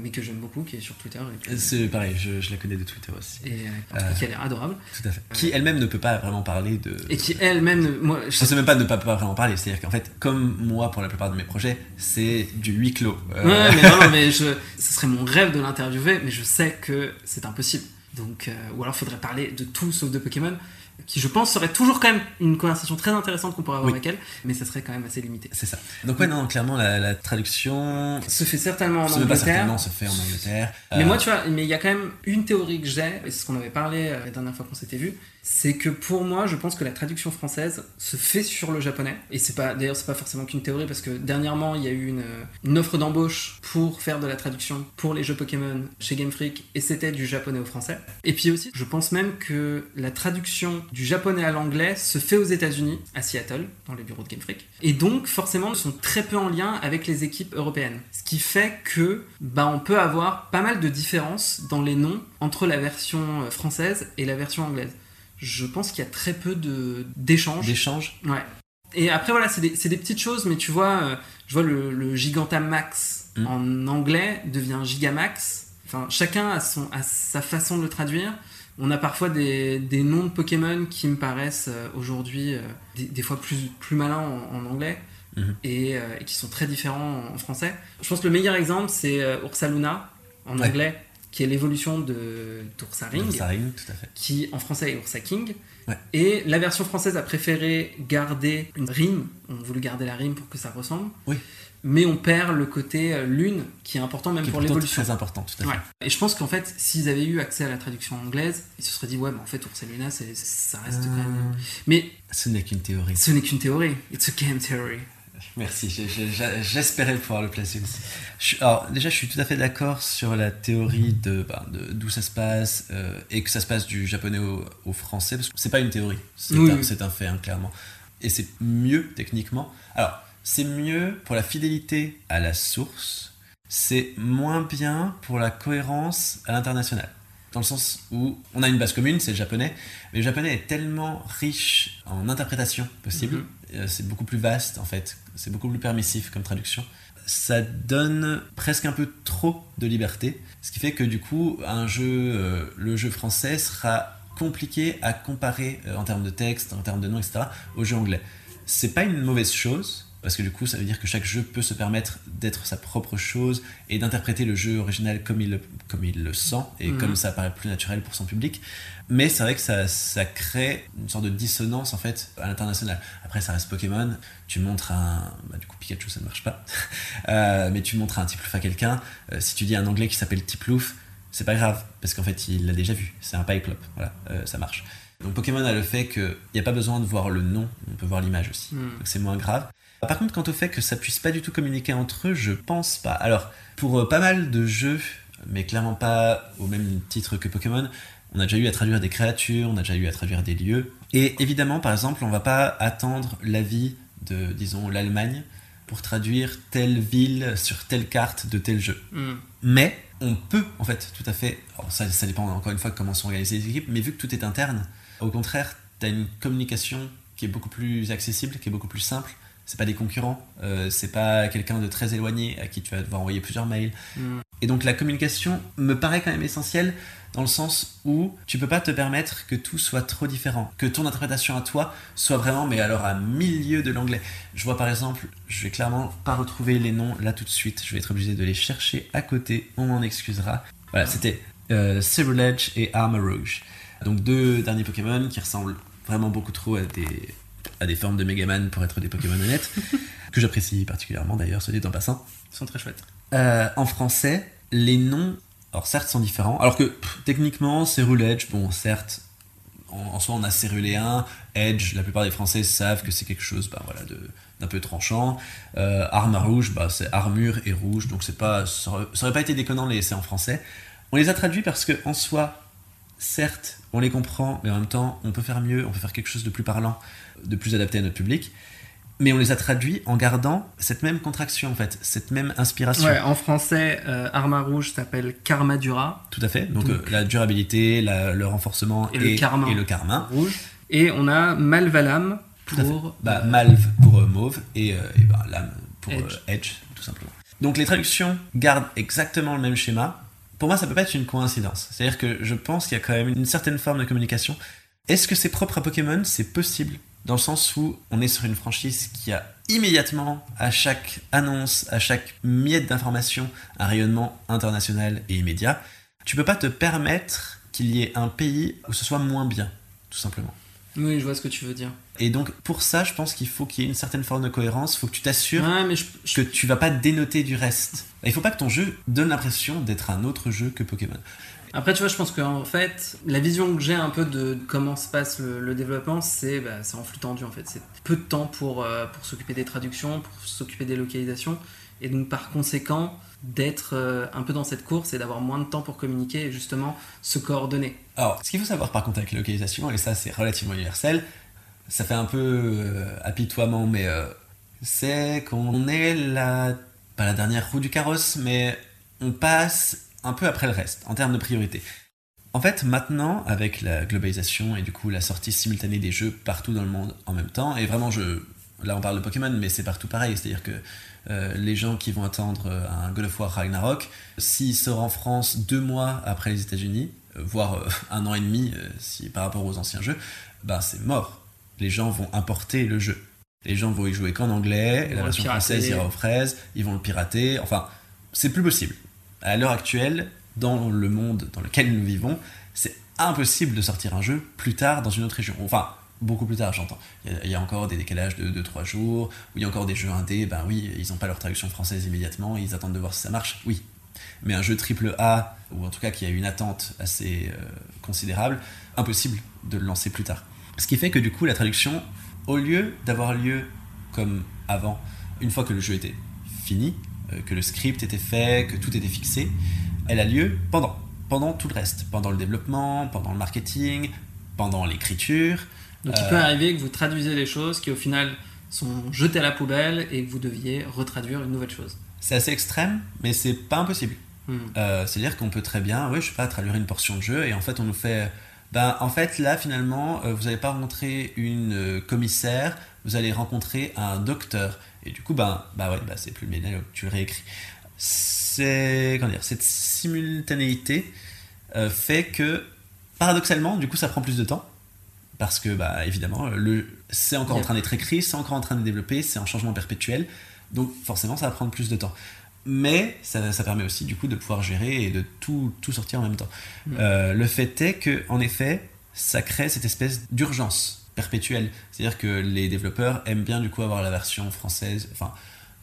mais que j'aime beaucoup, qui est sur Twitter. Et, C'est pareil, je, je la connais de Twitter aussi. et, euh, qui a l'air adorable. Tout à fait. Qui elle-même ne peut pas vraiment parler de. Et qui elle-même, moi, je Je sais même pas de ne pas pouvoir vraiment parler. C'est-à-dire qu'en fait, comme moi pour la plupart de mes projets, c'est du huis clos. Euh, Ouais, mais non, non, mais je, ce serait mon rêve de l'interviewer, mais je sais que c'est impossible. Donc, euh, ou alors faudrait parler de tout sauf de Pokémon, qui je pense serait toujours quand même une conversation très intéressante qu'on pourrait avoir Oui. avec elle, mais ça serait quand même assez limité. C'est ça. Donc ouais, non, clairement, la, la traduction Se fait certainement en se pas Angleterre. certainement se fait en Angleterre. Mais Euh, moi, tu vois, mais il y a quand même une théorie que j'ai, et c'est ce qu'on avait parlé euh, la dernière fois qu'on s'était vu, c'est que pour moi, je pense que la traduction française se fait sur le japonais. Et c'est pas, d'ailleurs, c'est pas forcément qu'une théorie, parce que dernièrement, il y a eu une, offre d'embauche pour faire de la traduction pour les jeux Pokémon chez Game Freak, et c'était du japonais au français. Et puis aussi, je pense même que la traduction du japonais à l'anglais se fait aux États-Unis, à Seattle, dans les bureaux de Game Freak. Et donc, forcément, ils sont très peu en lien avec les équipes européennes. Ce qui fait que, bah, on peut avoir pas mal de différences dans les noms entre la version euh, française et la version anglaise. Je pense qu'il y a très peu de d'échanges. d'échange. Ouais. Et après, voilà, c'est des, c'est des petites choses, mais tu vois, euh, je vois le, le Gigantamax Mm. en anglais devient Gigamax. Enfin, chacun a, son, a sa façon de le traduire. On a parfois des, des noms de Pokémon qui me paraissent euh, aujourd'hui euh, des, des fois plus, plus malins en, en anglais Mhm. et, et qui sont très différents en, en français. Je pense que le meilleur exemple, c'est Ursaluna en Ouais. anglais, qui est l'évolution de d'Ursaring qui en français est Ursa King. Ouais. Et la version française a préféré garder une rime, on voulu garder la rime pour que ça ressemble. Oui. Mais on perd le côté euh, lune qui est important même Qui est pour l'évolution. très important, tout à fait. Ouais. Et je pense qu'en fait, s'ils avaient eu accès à la traduction anglaise, ils se seraient dit ouais, mais en fait, Ursa Luna, ça reste quand même. Euh, Mais Ce n'est qu'une théorie. ce n'est qu'une théorie. It's a game theory. Merci, j'espérais pouvoir le placer aussi. Alors déjà, je suis tout à fait d'accord sur la théorie de bah, de- d'où ça se passe euh, et que ça se passe du japonais au, au français, parce que c'est pas une théorie, c'est Oui, un, fait, hein, clairement. Et c'est mieux techniquement. Alors, c'est mieux pour la fidélité à la source, c'est moins bien pour la cohérence à l'international. Dans le sens où on a une base commune, c'est le japonais, mais le japonais est tellement riche en interprétations possibles, Mhm. euh, c'est beaucoup plus vaste en fait, c'est beaucoup plus permissif comme traduction. Ça donne presque un peu trop de liberté, ce qui fait que du coup, un jeu, euh, le jeu français sera compliqué à comparer euh, en termes de texte, en termes de nom, etc., au jeu anglais. C'est pas une mauvaise chose, parce que du coup, ça veut dire que chaque jeu peut se permettre d'être sa propre chose et d'interpréter le jeu original comme il le, comme il le sent et Mhm. comme ça paraît plus naturel pour son public. Mais c'est vrai que ça, ça crée une sorte de dissonance en fait à l'international. Après, ça reste Pokémon. Tu montres un. Bah, du coup, Pikachu, ça ne marche pas. Euh, mais tu montres un Tiplouf à quelqu'un. euh, si tu dis un anglais qui s'appelle Tiplouf, c'est pas grave parce qu'en fait, il l'a déjà vu. C'est un Pipelop. Voilà, euh, ça marche. Donc Pokémon a le fait qu'il n'y a pas besoin de voir le nom, on peut voir l'image aussi. Hmm. Donc c'est moins grave. Par contre, quant au fait que ça puisse pas du tout communiquer entre eux, je pense pas. Alors, pour euh, pas mal de jeux, mais clairement pas au même titre que Pokémon, on a déjà eu à traduire des créatures, on a déjà eu à traduire des lieux. Et évidemment, par exemple, on va pas attendre l'avis de, disons, l'Allemagne pour traduire telle ville sur telle carte de tel jeu. Hmm. Mais on peut en fait tout à fait, ça, ça dépend encore une fois de comment sont organisées les équipes, mais vu que tout est interne, au contraire, tu as une communication qui est beaucoup plus accessible, qui est beaucoup plus simple. C'est pas des concurrents, euh, c'est pas quelqu'un de très éloigné à qui tu vas devoir envoyer plusieurs mails. Mm. Et donc la communication me paraît quand même essentielle dans le sens où tu peux pas te permettre que tout soit trop différent, que ton interprétation à toi soit vraiment, mais alors à milieu de l'anglais. Je vois par exemple, je vais clairement pas retrouver les noms là tout de suite, je vais être obligé de les chercher à côté, on m'en excusera. Voilà, c'était euh, Edge et Armor Rouge. Donc deux derniers Pokémon qui ressemblent vraiment beaucoup trop à des, à des formes de Megaman pour être des Pokémon honnêtes, que j'apprécie particulièrement d'ailleurs, ce dit en passant. Ils sont très chouettes. Euh, en français, les noms, alors certes, sont différents. Alors que techniquement, Cérule Edge, bon, certes, en, en soi, on a Cérulé 1, Edge, la plupart des Français savent que c'est quelque chose bah, voilà, d'un peu tranchant. Euh, arme à rouge, bah, c'est armure et rouge, donc c'est pas, ça aurait pas été déconnant de les laisser en français. On les a traduits parce que en soi, certes, on les comprend, mais en même temps, on peut faire mieux, on peut faire quelque chose de plus parlant, de plus adapté à notre public. Mais on les a traduits en gardant cette même contraction, en fait, cette même inspiration. Ouais, en français, euh, Arma Rouge s'appelle Karma Dura Tout à fait. Donc, Donc- euh, la durabilité, la- le renforcement Et le karma. et le karma. rouge. Et on a Malvalam pour. Bah, euh, Malve pour mauve et, et bah, lame pour Edge. edge, tout simplement. Donc les traductions gardent exactement le même schéma. Pour moi, ça peut pas être une coïncidence. C'est-à-dire que je pense qu'il y a quand même une certaine forme de communication. Est-ce que c'est propre à Pokémon? C'est possible. Dans le sens où on est sur une franchise qui a immédiatement, à chaque annonce, à chaque miette d'information, un rayonnement international et immédiat. Tu peux pas te permettre qu'il y ait un pays où ce soit moins bien, tout simplement. Oui, je vois ce que tu veux dire. Et donc, pour ça, je pense qu'il faut qu'il y ait une certaine forme de cohérence. Il faut que tu t'assures Ouais, je- que tu vas pas dénoter du reste. Il faut pas que ton jeu donne l'impression d'être un autre jeu que Pokémon. Après, tu vois, je pense qu'en fait, la vision que j'ai un peu de comment se passe le, développement, c'est bah, en flux tendu en fait. C'est peu de temps pour, euh, pour s'occuper des traductions, pour s'occuper des localisations. Et donc, par conséquent, d'être euh, un peu dans cette course et d'avoir moins de temps pour communiquer et justement se coordonner. Alors, ce qu'il faut savoir par contre avec la localisation, et ça c'est relativement universel, ça fait un peu euh, apitoiement, mais euh, c'est qu'on est la, pas la dernière roue du carrosse, mais on passe un peu après le reste en termes de priorité. En fait, maintenant, avec la globalisation et du coup la sortie simultanée des jeux partout dans le monde en même temps, et vraiment, je, là on parle de Pokémon, mais c'est partout pareil, c'est-à-dire que euh, les gens qui vont attendre euh, un God of War Ragnarok, s'il sort en France deux mois après les États-Unis, euh, voire euh, un an et demi si, par rapport aux anciens jeux, ben c'est mort. Les gens vont importer le jeu. Les gens vont y jouer qu'en anglais, la version française ira aux fraises, ils vont le pirater, enfin, c'est plus possible. À l'heure actuelle, dans le monde dans lequel nous vivons, c'est impossible de sortir un jeu plus tard dans une autre région. Enfin, beaucoup plus tard, j'entends. Il y a- encore des décalages de 2-3 jours, où il y a encore des jeux indés, ben oui, ils n'ont pas leur traduction française immédiatement, ils attendent de voir si ça marche, oui. Mais un jeu triple A, ou en tout cas qui a une attente assez euh, considérable, impossible de le lancer plus tard. Ce qui fait que du coup, la traduction, au lieu d'avoir lieu comme avant, une fois que le jeu était fini, que le script était fait, que tout était fixé, elle a lieu pendant. Pendant tout le reste. Pendant le développement, pendant le marketing, pendant l'écriture. Donc il Euh, peut arriver que vous traduisez les choses qui au final sont jetées à la poubelle et que vous deviez retraduire une nouvelle chose. C'est assez extrême, mais c'est pas impossible. Hmm. Euh, C'est-à-dire qu'on peut très bien, oui, je sais pas, traduire une portion de jeu et en fait on nous fait, ben en fait là finalement euh, vous n'allez pas rencontrer une euh, commissaire, vous allez rencontrer un docteur et du coup ben bah ouais bah c'est plus le ménage, tu le réécris. C'est comment dire, cette simultanéité euh, fait que paradoxalement du coup ça prend plus de temps parce que bah évidemment le c'est encore en train d'être écrit, c'est encore en train de développer, c'est un changement perpétuel donc forcément ça va prendre plus de temps mais ça, ça permet aussi du coup de pouvoir gérer et de tout, tout sortir en même temps. Mm. Euh, le fait est que en effet, ça crée cette espèce d'urgence perpétuelle. C'est-à-dire que les développeurs aiment bien du coup avoir la version française, enfin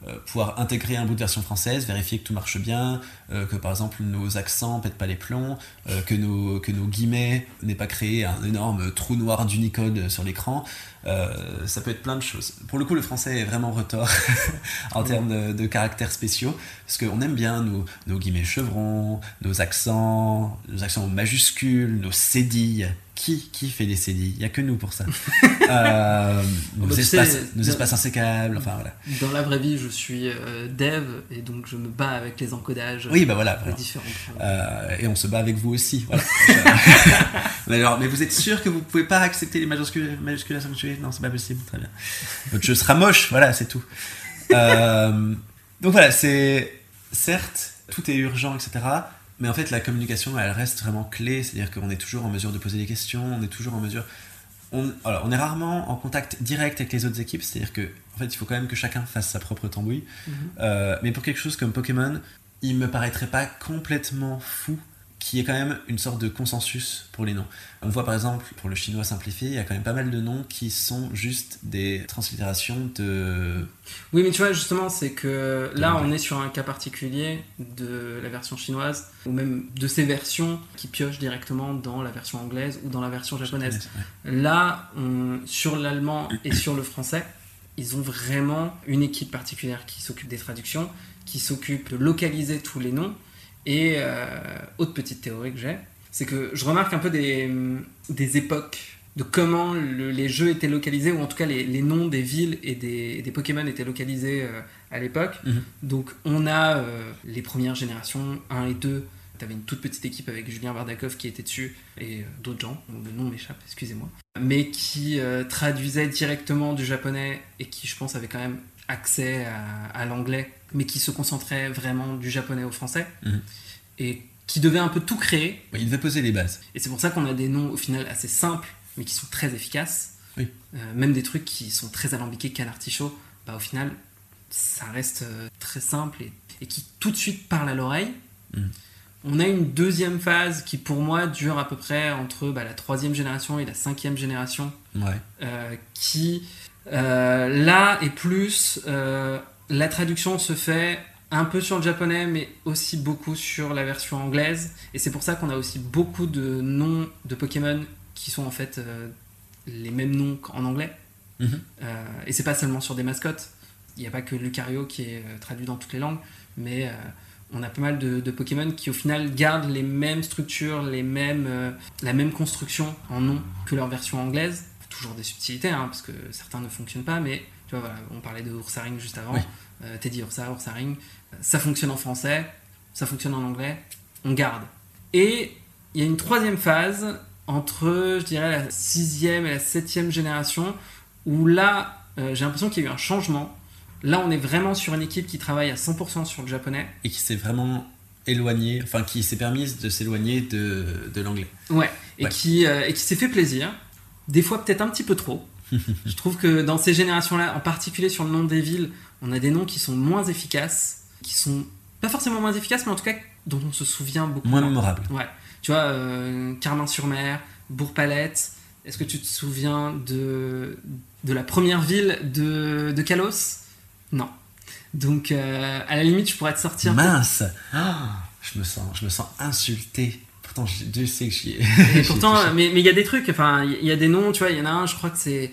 euh, pouvoir intégrer un bout de version française, vérifier que tout marche bien, euh, que par exemple nos accents pètent pas les plombs, euh, que, nos, guillemets n'aient pas créé un énorme trou noir d'Unicode sur l'écran. Ça peut être plein de choses. Pour le coup, le français est vraiment retors en termes de, de caractères spéciaux, parce qu'on aime bien nos, nos guillemets chevrons, nos accents, nos accents majuscules, nos cédilles. Qui, qui fait des CDI Il n'y a que nous pour ça. Euh, nos, bah, espaces, sais, nos dans- espaces insécables, enfin voilà. Dans la vraie vie, je suis euh, dev et donc je me bats avec les encodages Oui, bah voilà. différentes. Euh, et on se bat avec vous aussi. Voilà. mais, alors, mais vous êtes sûr que vous pouvez pas accepter les majuscules, majuscules sanctuer Non, c'est pas possible. Très bien. Votre jeu sera moche. Voilà, c'est tout. Euh, donc voilà, c'est certes tout est urgent, etc. Mais en fait, la communication, elle reste vraiment clé. C'est-à-dire qu'on est toujours en mesure de poser des questions. On est toujours en mesure. On, alors, on est rarement en contact direct avec les autres équipes. C'est-à-dire que, en fait, il faut quand même que chacun fasse sa propre tambouille. Mhm. Euh, mais pour quelque chose comme Pokémon, il me paraîtrait pas complètement fou qu'il y ait quand même une sorte de consensus pour les noms. On voit par exemple, pour le chinois simplifié, il y a quand même pas mal de noms qui sont juste des translittérations de... Oui, mais tu vois, justement, c'est que là, on est sur un cas particulier de la version chinoise, ou même de ces versions qui piochent directement dans la version anglaise ou dans la version japonaise. Ouais. Là, on- sur l'allemand et sur le français, ils ont vraiment une équipe particulière qui s'occupe des traductions, qui s'occupe de localiser tous les noms. Et euh, autre petite théorie que j'ai, c'est que je remarque un peu des, des époques de comment le- les jeux étaient localisés, ou en tout cas les, les noms des villes et des, et des Pokémon étaient localisés euh, à l'époque. Mhm. Donc on a euh, les premières générations, 1 et 2. Tu avais une toute petite équipe avec Julien Bardakov qui était dessus et euh, d'autres gens, dont le nom m'échappe, excusez-moi, mais qui traduisaient directement du japonais et qui, je pense, avaient quand même accès à, à l'anglais, mais qui se concentraient vraiment du japonais au français Mhm. et qui devaient un peu tout créer. Il devait poser les bases. Et c'est pour ça qu'on a des noms au final assez simples, mais qui sont très efficaces. Oui. Euh, même des trucs qui sont très alambiqués, canartichaud, bah, au final, ça reste euh, très simple et, et qui tout de suite parle à l'oreille. Mhm. On a une deuxième phase qui, pour moi, dure à peu près entre bah, la troisième génération et la cinquième génération, Ouais. euh, qui, euh, là, est plus... la traduction se fait un peu sur le japonais, mais aussi beaucoup sur la version anglaise. Et c'est pour ça qu'on a aussi beaucoup de noms de Pokémon qui sont en fait euh, les mêmes noms qu'en anglais. Mhm. Euh, et c'est pas seulement sur des mascottes. Il n'y a pas que Lucario qui est euh, traduit dans toutes les langues, mais euh, on a pas mal de, de Pokémon qui au final gardent les mêmes structures, les mêmes, la même construction en nom que leur version anglaise. Toujours des subtilités, hein, parce que certains ne fonctionnent pas, mais tu vois, voilà, on parlait de Ursaring juste avant. Oui. Euh, Teddy Ursa, Ursaring. Ça fonctionne en français, ça fonctionne en anglais, on garde. Et il y a une troisième phase entre, je dirais, la sixième et la septième génération, où là, euh, j'ai l'impression qu'il y a eu un changement. Là, on est vraiment sur une équipe qui travaille à 100% sur le japonais. Et qui s'est vraiment éloigné, enfin qui s'est permise de s'éloigner de, de l'anglais. Ouais. Et Ouais. qui, euh, et qui s'est fait plaisir. Des fois, peut-être un petit peu trop. je trouve que dans ces générations-là, en particulier sur le nom des villes, on a des noms qui sont moins efficaces, qui sont pas forcément moins efficaces, mais en tout cas dont on se souvient beaucoup Moins mémorable. Ouais. Tu vois, euh, Carmin-sur-Mer, Bourg-Palette. Est-ce que tu te souviens de, de la première ville de, de Kalos? Non. Donc, euh, à la limite, je pourrais te sortir. Mince Ah, je, me sens, je me sens insulté. Pourtant, je- sait que j'y ai pourtant, mais il y a des trucs, enfin, il y a des noms, tu vois, il y en a un, je crois que c'est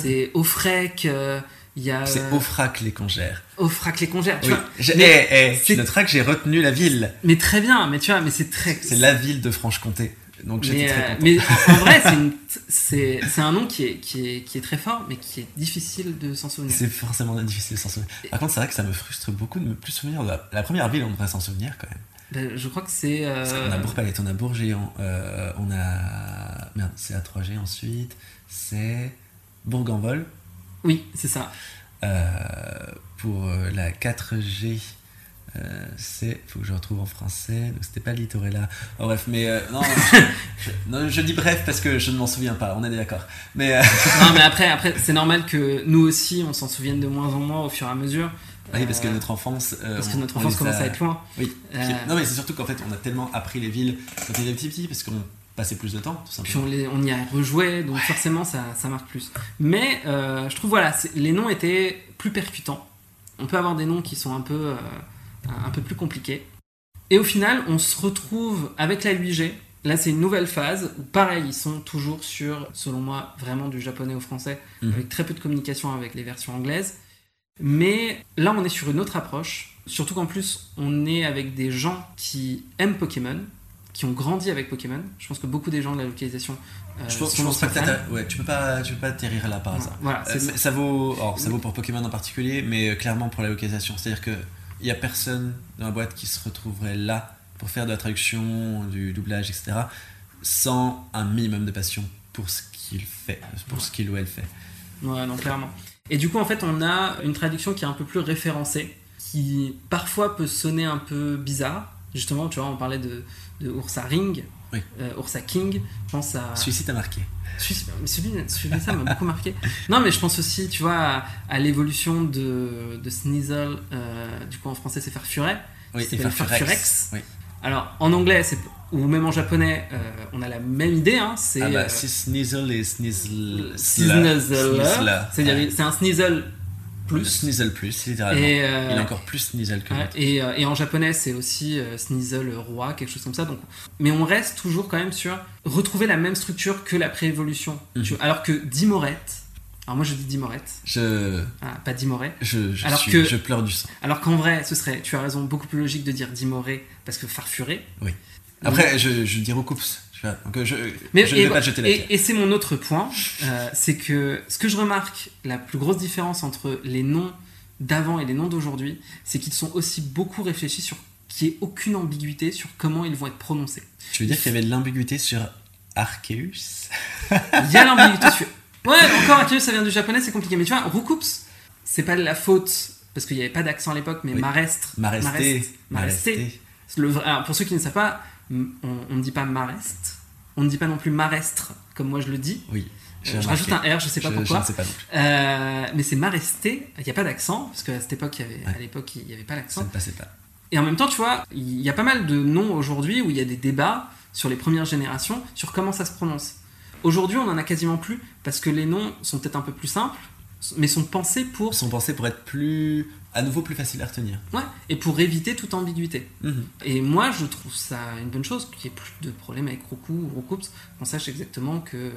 c'est Ofrec, euh, il y a C'est euh, Ofrac les congères. Ofrac les congères, tu Oui. vois. Je- mais eh, eh, j'ai retenu la ville. Mais très bien, mais tu vois, mais c'est très. C'est la ville de Franche-Comté. Donc j'étais très euh, content. mais en vrai, c'est un nom qui est, qui, est, qui est très fort, mais qui est difficile de s'en souvenir. C'est forcément difficile de s'en souvenir. Par contre, c'est vrai que ça me frustre beaucoup de me plus souvenir de la, la première ville, on devrait s'en souvenir quand même. Ben, je crois que c'est. euh, qu'on a Bourg-Palette, on a Bourg-Géant, euh, on a. Merde, c'est A3G ensuite, c'est Bourg-en-Vol. Oui, c'est ça. Euh, pour la 4G, euh, c'est. Faut que je retrouve en français, donc c'était pas Litorella. Oh, bref, mais euh, non, je, je- non, je dis bref parce que je ne m'en souviens pas, on est d'accord. Mais. euh, non, mais après, après c'est normal que nous aussi, on s'en souvienne de moins en moins au fur et à mesure. Oui, parce que notre enfance. euh, parce que notre enfance commence à être loin. Oui. Euh, Non, mais c'est surtout qu'en fait, on a tellement appris les villes quand on était petit petit parce qu'on passait plus de temps, tout Puis simplement. on, les- on y a rejoué, donc forcément ça, ça marque plus. Mais euh, je trouve voilà, les noms étaient plus percutants. On peut avoir des noms qui sont un peu, un peu plus compliqués. Et au final, on se retrouve avec la 8G. Là, c'est une nouvelle phase où, pareil, ils sont toujours sur, selon moi, vraiment du japonais au français, Mhm. avec très peu de communication avec les versions anglaises. Mais là, on est sur une autre approche. Surtout qu'en plus, on est avec des gens qui aiment Pokémon, qui ont grandi avec Pokémon. Je pense que beaucoup des gens de la localisation. euh, Je pense, je pas que ouais, tu peux pas, tu peux pas atterrir là par hasard. Voilà, Euh, ça. vaut, alors, ça vaut pour Pokémon en particulier, mais euh, clairement pour la localisation. C'est-à-dire que il y a personne dans la boîte qui se retrouverait là pour faire de la traduction, du doublage, etc. sans un minimum de passion pour ce qu'il fait, pour ce qu'il ou elle fait. Ouais, non, clairement. Et du coup, en fait, on a une traduction qui est un peu plus référencée, qui parfois peut sonner un peu bizarre. Justement, tu vois, on parlait de, de Ursa Ring, Oui. euh, Ursa King. Je pense à. Celui-ci t'a marqué. Celui- Celui, celui ça m'a beaucoup marqué. Non, mais je pense aussi, tu vois, à, à l'évolution de, de Sneasel. euh, du coup, en français, c'est Farfuret. Oui, C'est Farfurex. Farfurex. Oui. Alors, en anglais, c'est ou même en japonais, euh, on a la même idée. Hein, c'est Ah bah, euh, c'est Sneasel et. Sneasler. C'est-à-dire, Ouais. c'est un Sneasel plus. Plus, littéralement. Et, euh, Il est encore plus Sneasel que Ouais, et, et en japonais, c'est aussi euh, Sneasel roi, quelque chose comme ça. Donc, mais on reste toujours quand même sur retrouver la même structure que la préévolution. Mhm. Alors que Dimorette, alors moi je dis Dimorette, Je, ah, pas Dimoré. je, je, Alors suis- que- je pleure du sang. Alors qu'en vrai, ce serait, tu as raison, beaucoup plus logique de dire Dimoré parce que Farfuré. Après, je, je dis recoups. Tu vois. Donc, je, Mais, je et, vais pas te jeter la et- et c'est mon autre point, euh, c'est que ce que je remarque, la plus grosse différence entre les noms d'avant et les noms d'aujourd'hui, c'est qu'ils sont aussi beaucoup réfléchis sur qu'il n'y ait aucune ambiguïté sur comment ils vont être prononcés. Tu veux dire qu'il y avait de l'ambiguïté sur Arceus? Il y a l'ambiguïté sur. Ouais, encore Arceus, ça vient du japonais, c'est compliqué. Mais tu vois, Rukups, c'est pas de la faute, parce qu'il n'y avait pas d'accent à l'époque, mais Oui. Marestre. Maresté. Maresté. Maresté. Le vrai- alors, pour ceux qui ne savent pas, on ne dit pas Marest, on ne dit pas non plus Marestre, comme moi je le dis. Oui. Euh, je rajoute un R, je sais pas Je- pourquoi. Je ne sais pas. Euh, mais c'est Maresté, il n'y a pas d'accent, parce qu'à cette époque, il y avait, Ouais. à l'époque, il n'y avait pas Ça d'accent. ne passait pas. Et en même temps, tu vois, il y a pas mal de noms aujourd'hui où il y a des débats sur les premières générations sur comment ça se prononce. Aujourd'hui, on en a quasiment plus parce que les noms sont peut-être un peu plus simples, mais sont pensés pour, Sont pensés pour être plus. à nouveau plus facile à retenir. ouais, et pour éviter toute ambiguïté. Mhm. Et moi, je trouve ça une bonne chose qu'il n'y ait plus de problème avec Roku ou Rokups, qu'on sache exactement que.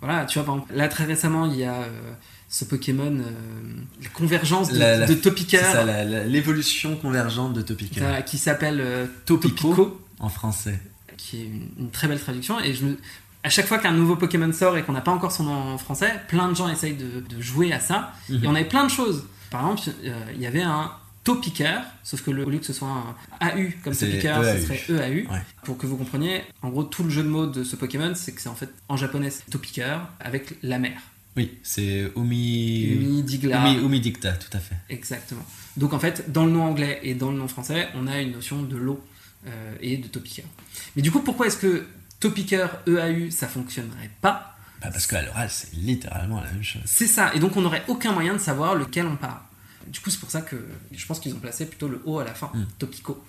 Voilà, tu vois, par exemple, là très récemment, il y a euh, ce Pokémon, euh, la convergence de, La- de l'évolution convergente de Topica. ça, qui s'appelle euh, Topico. Topico. En français. qui est une, une très belle traduction. Et je me- à chaque fois qu'un nouveau Pokémon sort et qu'on n'a pas encore son nom en français, plein de gens essayent de, de jouer à ça. Mhm. Et on avait plein de choses. Par exemple, euh, il y avait un Topiqueur, sauf que le, au lieu que ce soit un AU comme Topiqueur, ce serait EAU. Ouais. Pour que vous compreniez, en gros, tout le jeu de mots de ce Pokémon, c'est que c'est en fait en japonais Topiqueur avec la mer. Oui, c'est Umi. Umi, Digla. Umi, Umi Dicta, tout à fait. Exactement. Donc en fait, dans le nom anglais et dans le nom français, on a une notion de l'eau euh, et de topiqueur. Mais du coup, pourquoi est-ce que topiqueur EAU ça fonctionnerait pas Bah, parce qu'à l'oral, c'est littéralement la même chose. C'est ça. Et donc on n'aurait aucun moyen de savoir lequel on parle. Du coup, c'est pour ça que je pense qu'ils ont placé plutôt le O à la fin, Mm. topico.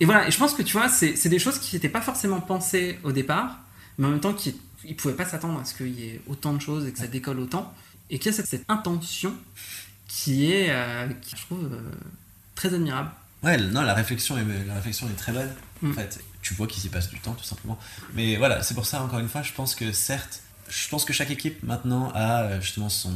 Et voilà. Et je pense que tu vois, c'est des choses qui n'étaient pas forcément pensées au départ, mais en même temps qui ils pouvaient pas s'attendre à ce qu'il y ait autant de choses et que ça décolle autant, et qu'il y a cette, cette intention qui est, euh, qui, je trouve, euh, très admirable. Ouais, non, la réflexion est, la réflexion est très bonne. En fait, tu vois qu'il s'y passe du temps, tout simplement. Mais voilà, c'est pour ça, encore une fois, je pense que certes, je pense que chaque équipe maintenant a euh, justement son,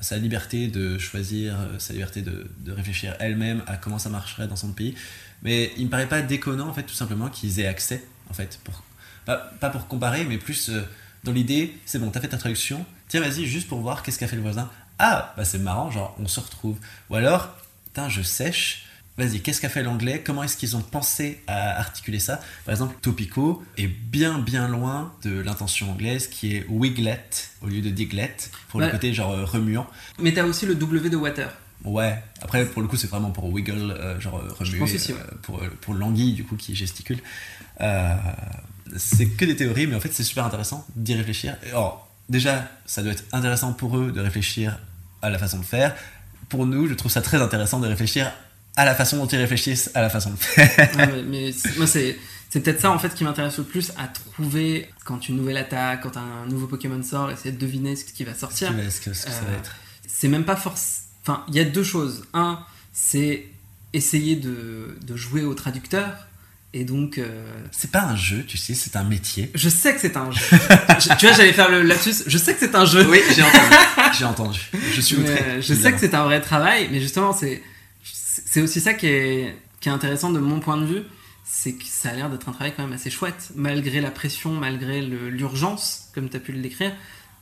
sa liberté de choisir, euh, sa liberté de, de réfléchir elle-même à comment ça marcherait dans son pays. Mais il me paraît pas déconnant, en fait, tout simplement, qu'ils aient accès, en fait, pour, pas, pour comparer, mais plus euh, dans l'idée, c'est bon, t'as fait ta traduction, tiens, vas-y, juste pour voir qu'est-ce qu'a fait le voisin. Ah, bah c'est marrant, genre, on se retrouve. Ou alors, putain, je sèche, Vas-y, qu'est-ce qu'a fait l'anglais? Comment est-ce qu'ils ont pensé à articuler ça? Par exemple, Topico est bien bien loin de l'intention anglaise qui est wiglet au lieu de diglet pour Ouais. le côté genre euh, remuant. Mais t'as aussi le W de water. Ouais, après pour le coup c'est vraiment pour wiggle, euh, genre euh, remuer, aussi, ouais. euh, pour, euh, pour l'anguille du coup qui gesticule. Euh, c'est que des théories, mais en fait c'est super intéressant d'y réfléchir. Alors déjà, ça doit être intéressant pour eux de réfléchir à la façon de faire. Pour nous, je trouve ça très intéressant de réfléchir à la façon dont ils réfléchissent à la façon. Ouais, mais c'est- moi, c'est c'est peut-être ça en fait qui m'intéresse le plus à trouver quand une nouvelle attaque, quand un nouveau Pokémon sort, essayer de deviner ce qui va sortir. Ce que, ce que ça va Euh, être. C'est même pas force. Enfin, il y a deux choses. Un, c'est essayer de, de jouer au traducteur. Et donc, euh, C'est pas un jeu, tu sais, c'est un métier. je sais que c'est un jeu. Je- tu vois, j'allais faire le lapsus. Je sais que c'est un jeu. Oui, j'ai entendu. j'ai entendu. Je suis Mais, outré. euh, je sais que c'est un vrai travail, mais justement, c'est c'est aussi ça qui est, qui est intéressant de mon point de vue, c'est que ça a l'air d'être un travail quand même assez chouette. Malgré la pression, malgré l'urgence, comme tu as pu le décrire,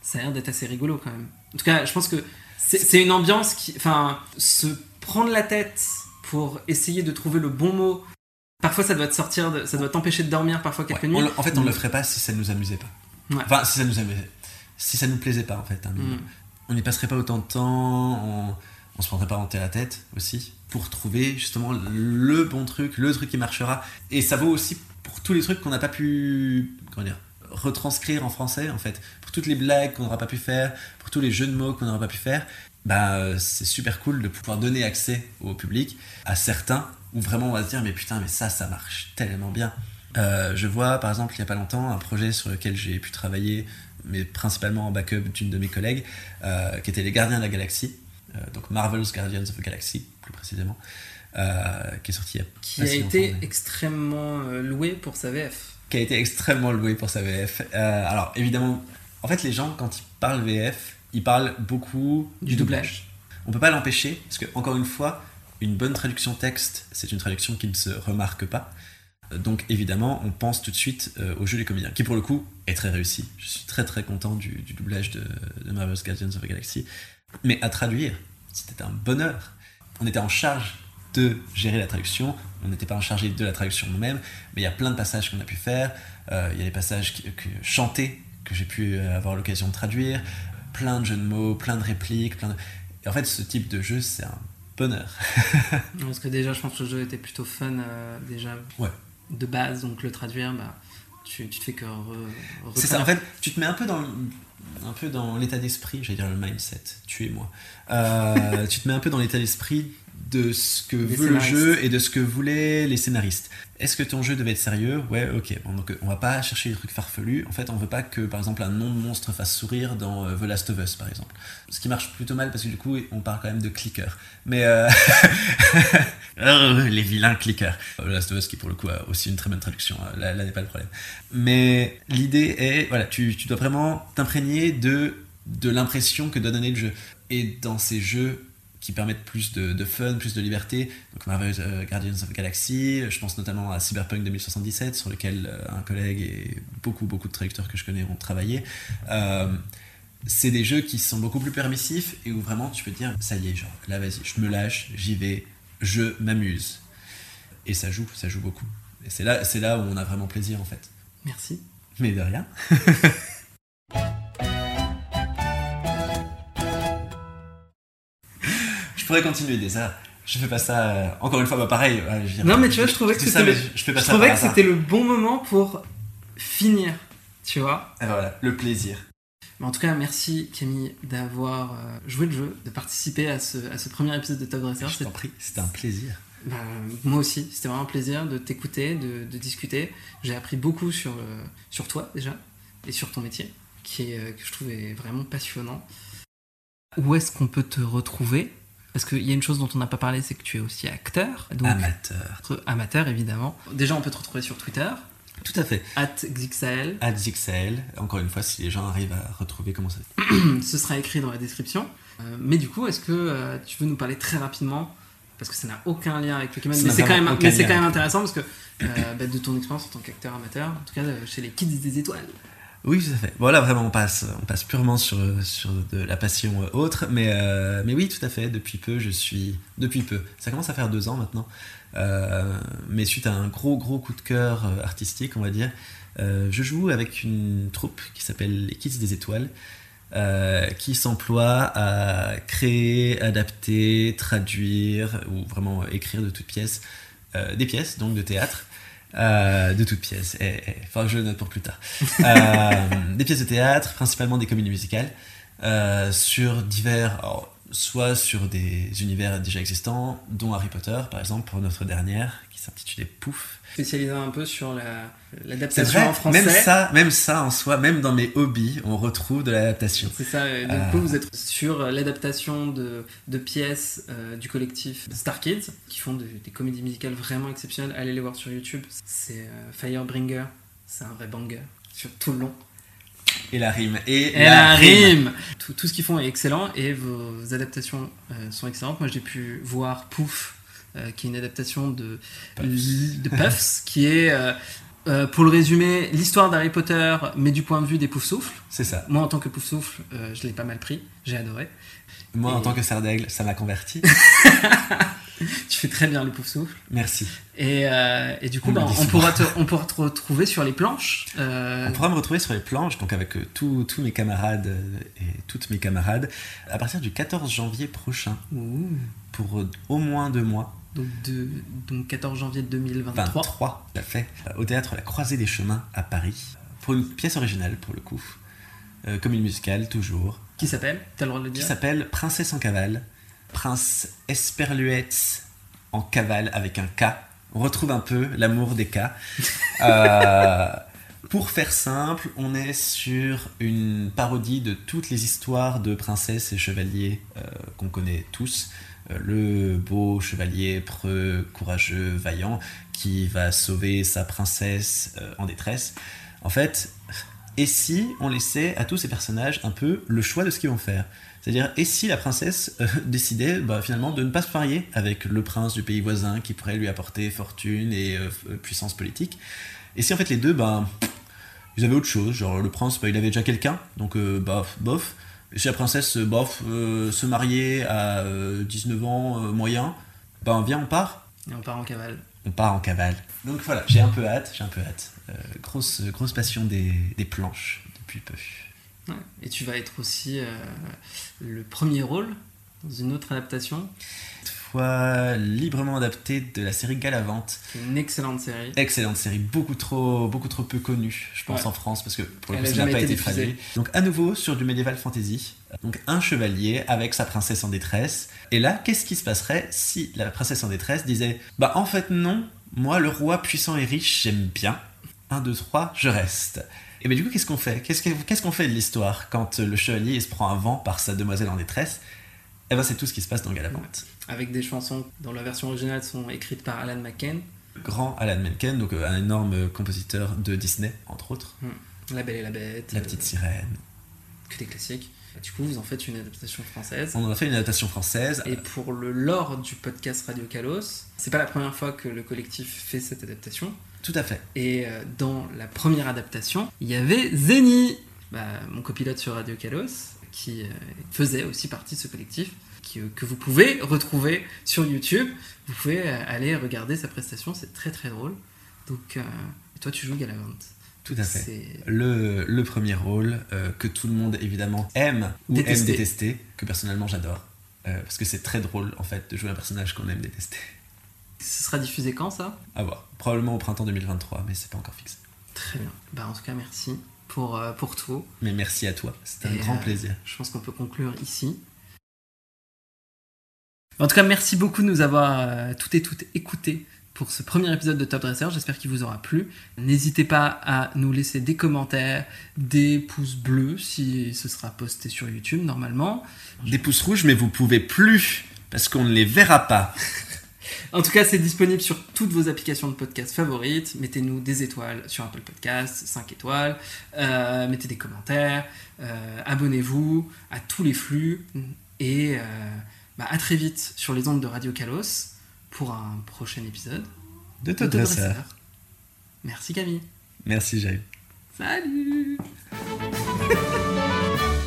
ça a l'air d'être assez rigolo quand même. En tout cas, je pense que c'est une ambiance qui. Enfin, se prendre la tête pour essayer de trouver le bon mot. Parfois, ça doit te sortir, de- ça doit t'empêcher de dormir parfois quelques Ouais, nuits. en fait, on le ferait pas si ça nous amusait pas. Ouais. Enfin, si ça nous amusait. Si ça nous plaisait pas, en fait. hein, Mm. On n'y passerait pas autant de temps, on, on se prendrait pas en à tête aussi, pour trouver justement le bon truc, le truc qui marchera. Et ça vaut aussi pour tous les trucs qu'on n'a pas pu. Comment dire retranscrire en français en fait pour toutes les blagues qu'on n'aura pas pu faire pour tous les jeux de mots qu'on n'aura pas pu faire bah c'est super cool de pouvoir donner accès au public à certains où vraiment on va se dire mais putain mais ça ça marche tellement bien Euh, je vois par exemple il y a pas longtemps un projet sur lequel j'ai pu travailler mais principalement en backup d'une de mes collègues euh, qui était les Gardiens de la Galaxie euh, donc Marvel's Guardians of the Galaxy euh, qui est sorti il y a qui a été mais- extrêmement euh, loué pour sa VF. qui a été extrêmement loué pour sa VF. Euh, alors évidemment, en fait les gens quand ils parlent VF, ils parlent beaucoup Du doublage. On peut pas l'empêcher parce que encore une fois, une bonne traduction texte, c'est une traduction qui ne se remarque pas. Donc évidemment, on pense tout de suite euh, au jeu des comédiens, qui pour le coup est très réussi. Je suis très très content du, du doublage de, de Marvel's Guardians of the Galaxy. Mais à traduire, c'était un bonheur. On était en charge de gérer la traduction, on n'était pas en charge de la traduction nous-mêmes, mais il y a plein de passages qu'on a pu faire. Euh, il y a des passages qui- que, chantés que j'ai pu euh, avoir l'occasion de traduire, plein de jeux de mots, plein de répliques, plein de... Et en fait, ce type de jeu, c'est un bonheur. Parce que déjà, je pense que le jeu était plutôt fun euh, déjà Ouais. de base, donc le traduire, bah, tu, tu te fais que C'est ça, en fait, tu te mets un peu dans, un peu dans l'état d'esprit, j'allais dire le mindset, tu es moi. Euh, tu te mets un peu dans l'état d'esprit de ce que veut le jeu et de ce que voulaient les scénaristes. Est-ce que ton jeu devait être sérieux? Ouais, ok. Bon, donc on va pas chercher des trucs farfelus. En fait, on veut pas que, par exemple, un nom de monstre fasse sourire dans euh, The Last of Us, par exemple. Ce qui marche plutôt mal parce que du coup, on parle quand même de clickers. Mais euh, oh, les vilains clickers. The Last of Us qui pour le coup a aussi une très bonne traduction. Là, là n'est pas le problème. Mais l'idée est, voilà, tu, tu dois vraiment t'imprégner de, de l'impression que doit donner le jeu. Et dans ces jeux qui permettent plus de, de fun, plus de liberté, donc Marvel euh, Guardians of the Galaxy, je pense notamment à Cyberpunk 2077, sur lequel euh, un collègue et beaucoup, beaucoup de traducteurs que je connais ont travaillé. Euh, c'est des jeux qui sont beaucoup plus permissifs et où vraiment tu peux te dire, ça y est, genre, là vas-y, je me lâche, j'y vais, je m'amuse. Et ça joue, ça joue beaucoup. Et c'est là, c'est là où on a vraiment plaisir en fait. Merci. Mais de rien. pourrais continuer des heures. Je fais pas ça. euh, encore une fois, bah pareil. ouais, je Non, mais tu vois, je trouvais que c'était ça, le- je, je fais pas Je ça trouvais par que c'était le bon moment pour finir, tu vois. Et voilà, le plaisir. Mais en tout cas, merci Camille d'avoir euh, joué le jeu, de participer à ce, à ce premier épisode de Top Dresser. Je t'en prie, c'était un plaisir. Bah, moi aussi, c'était vraiment un plaisir de t'écouter, de, de discuter. J'ai appris beaucoup sur, euh, sur toi déjà et sur ton métier, qui est, que je trouve est vraiment passionnant. Où est-ce qu'on peut te retrouver? Parce qu'il y a une chose dont on n'a pas parlé, c'est que tu es aussi acteur, donc Amateur. amateur évidemment. Déjà, on peut te retrouver sur Twitter, Tout à fait. at XXL. AdXL, encore une fois, si les gens arrivent à retrouver comment ça Ce sera écrit dans la description. Euh, mais du coup, est-ce que euh, tu veux nous parler très rapidement? Parce que ça n'a aucun lien avec Pokémon, mais c'est quand même, aucun mais c'est lien quand même avec- intéressant parce que euh, bah, de ton expérience en tant qu'acteur amateur, en tout cas chez les Kids des Étoiles. Oui, tout à fait. Bon, là, vraiment, on passe, on passe purement sur, sur de la passion euh, autre. Mais, euh, mais oui, tout à fait. Depuis peu, je suis. Depuis peu. Ça commence à faire deux ans maintenant. Euh, mais suite à un gros, gros coup de cœur artistique, on va dire, je joue avec une troupe qui s'appelle les Kids des Étoiles. qui s'emploie à créer, adapter, traduire ou vraiment écrire de toutes pièces des pièces donc de théâtre euh, de toutes pièces. Et, et, que je note pour plus tard. Euh, des pièces de théâtre, principalement des comédies musicales, euh, sur divers, alors, soit sur des univers déjà existants, dont Harry Potter, par exemple, pour notre dernière, qui s'intitulait Pouf. Spécialisé un peu sur la- l'adaptation vrai, en français. même ça, même ça en soi, même dans mes hobbies, on retrouve de l'adaptation. C'est ça, du Euh. coup vous êtes sur l'adaptation de, de pièces euh, du collectif Star Kids, qui font de- des comédies musicales vraiment exceptionnelles. Allez les voir sur YouTube. C'est euh, Firebringer, c'est un vrai banger sur tout le long. Et la rime. Et, Et la rime tout, tout ce qu'ils font est excellent et vos adaptations euh, sont excellentes. Moi j'ai pu voir Pouf euh, qui est une adaptation de Puffs, de Puffs qui est, euh, pour le résumer, l'histoire d'Harry Potter, mais du point de vue des Poufsouffles. C'est ça. Moi, en tant que Poufsouffle, euh, je l'ai pas mal pris, j'ai adoré. Moi, en tant que serre d'aigle, ça m'a converti. Tu fais très bien le Poufsouffle. Merci. Et, euh, et du coup, On bah, on, pourra te, on pourra te retrouver sur les planches. Euh, On pourra me retrouver sur les planches, donc avec euh, tous mes camarades et toutes mes camarades, à partir du 14 janvier prochain, ouh. pour au moins deux mois. donc, de, donc 14 janvier 2023. 23, tout à fait, au théâtre La Croisée des Chemins à Paris, pour une pièce originale pour le coup, euh, comme une musicale toujours, Qui s'appelle? T'as le droit de le qui dire s'appelle Princesse en cavale, Prince Esperluette en cavale avec un K. On retrouve un peu l'amour des K. Euh, pour faire simple, on est sur une parodie de toutes les histoires de princesses et chevaliers euh, qu'on connaît tous. Euh, le beau chevalier preux, courageux, vaillant, qui va sauver sa princesse en détresse. En fait, et si on laissait à tous ces personnages un peu le choix de ce qu'ils vont faire C'est-à-dire, et si la princesse euh, décidait bah, finalement de ne pas se marier avec le prince du pays voisin qui pourrait lui apporter fortune et euh, f- puissance politique Et si en fait les deux, bah, ils avaient autre chose, genre le prince, bah, il avait déjà quelqu'un, donc euh, bah, bof. Et si la princesse, euh, bof, euh, se marier à euh, 19 ans euh, moyen, ben viens, on part Et on part en cavale. On part en cavale. Donc voilà, j'ai un peu hâte, j'ai un peu hâte. Euh, grosse, grosse passion des, des planches depuis peu. Ouais. Et tu vas être aussi euh, le premier rôle dans une autre adaptation, Librement adapté de la série Galavante. une excellente série. Excellente série, beaucoup trop, beaucoup trop peu connue, je pense, Ouais. en France, parce que pour le coup, ça n'a pas été traduit. Donc à nouveau sur du médiéval fantasy. Donc un chevalier avec sa princesse en détresse. Et là, qu'est-ce qui se passerait si la princesse en détresse disait Bah en fait non, moi le roi puissant et riche, j'aime bien. 1, 2, 3, je reste. Et bien du coup, qu'est-ce qu'on fait? Qu'est-ce que- qu'est-ce qu'on fait de l'histoire quand le chevalier se prend un vent par sa demoiselle en détresse? Eh ben c'est tout ce qui se passe dans Galavante. Avec des chansons dont la version originale sont écrites par Alan McCann. Grand Alan Menken, donc euh, un énorme compositeur de Disney, entre autres. La Belle et la Bête. La euh, petite sirène. que des classiques. Du coup, vous en faites une adaptation française. On en a fait une adaptation française. Et pour le lore du podcast Radio Kalos, c'est pas la première fois que le collectif fait cette adaptation. Tout à fait. Et euh, dans la première adaptation, il y avait Zeni, bah, mon copilote sur Radio Kalos, qui euh, faisait aussi partie de ce collectif, qui, euh, que vous pouvez retrouver sur YouTube. Vous pouvez euh, aller regarder sa prestation, c'est très très drôle. Donc, toi, tu joues Galavante. Tout à fait. Le, le premier rôle euh, que tout le monde évidemment aime ou Détester. aime détester, que personnellement j'adore. Euh, parce que c'est très drôle en fait de jouer un personnage qu'on aime détester. Ce sera diffusé quand ça? À voir. Probablement au printemps 2023, mais c'est pas encore fixé. Très bien. Bah, en tout cas, merci pour, euh, pour tout. Mais merci à toi, c'était un Et, grand euh, plaisir. Je pense qu'on peut conclure ici. En tout cas, merci beaucoup de nous avoir euh, toutes et toutes écoutés pour ce premier épisode de Top Dresser. J'espère qu'il vous aura plu. N'hésitez pas à nous laisser des commentaires, des pouces bleus si ce sera posté sur YouTube normalement. Des pouces rouges, mais vous pouvez plus parce qu'on ne les verra pas. En tout cas, c'est disponible sur toutes vos applications de podcast favorites. Mettez-nous des étoiles sur Apple Podcasts, 5 étoiles. Euh, mettez des commentaires. euh, Abonnez-vous à tous les flux. Et euh, bah, à très vite sur les ondes de Radio Kalos pour un prochain épisode De. Dresser. Merci Camille. Merci Jaï. Salut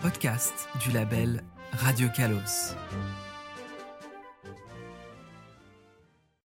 podcast du label Radio Kalos.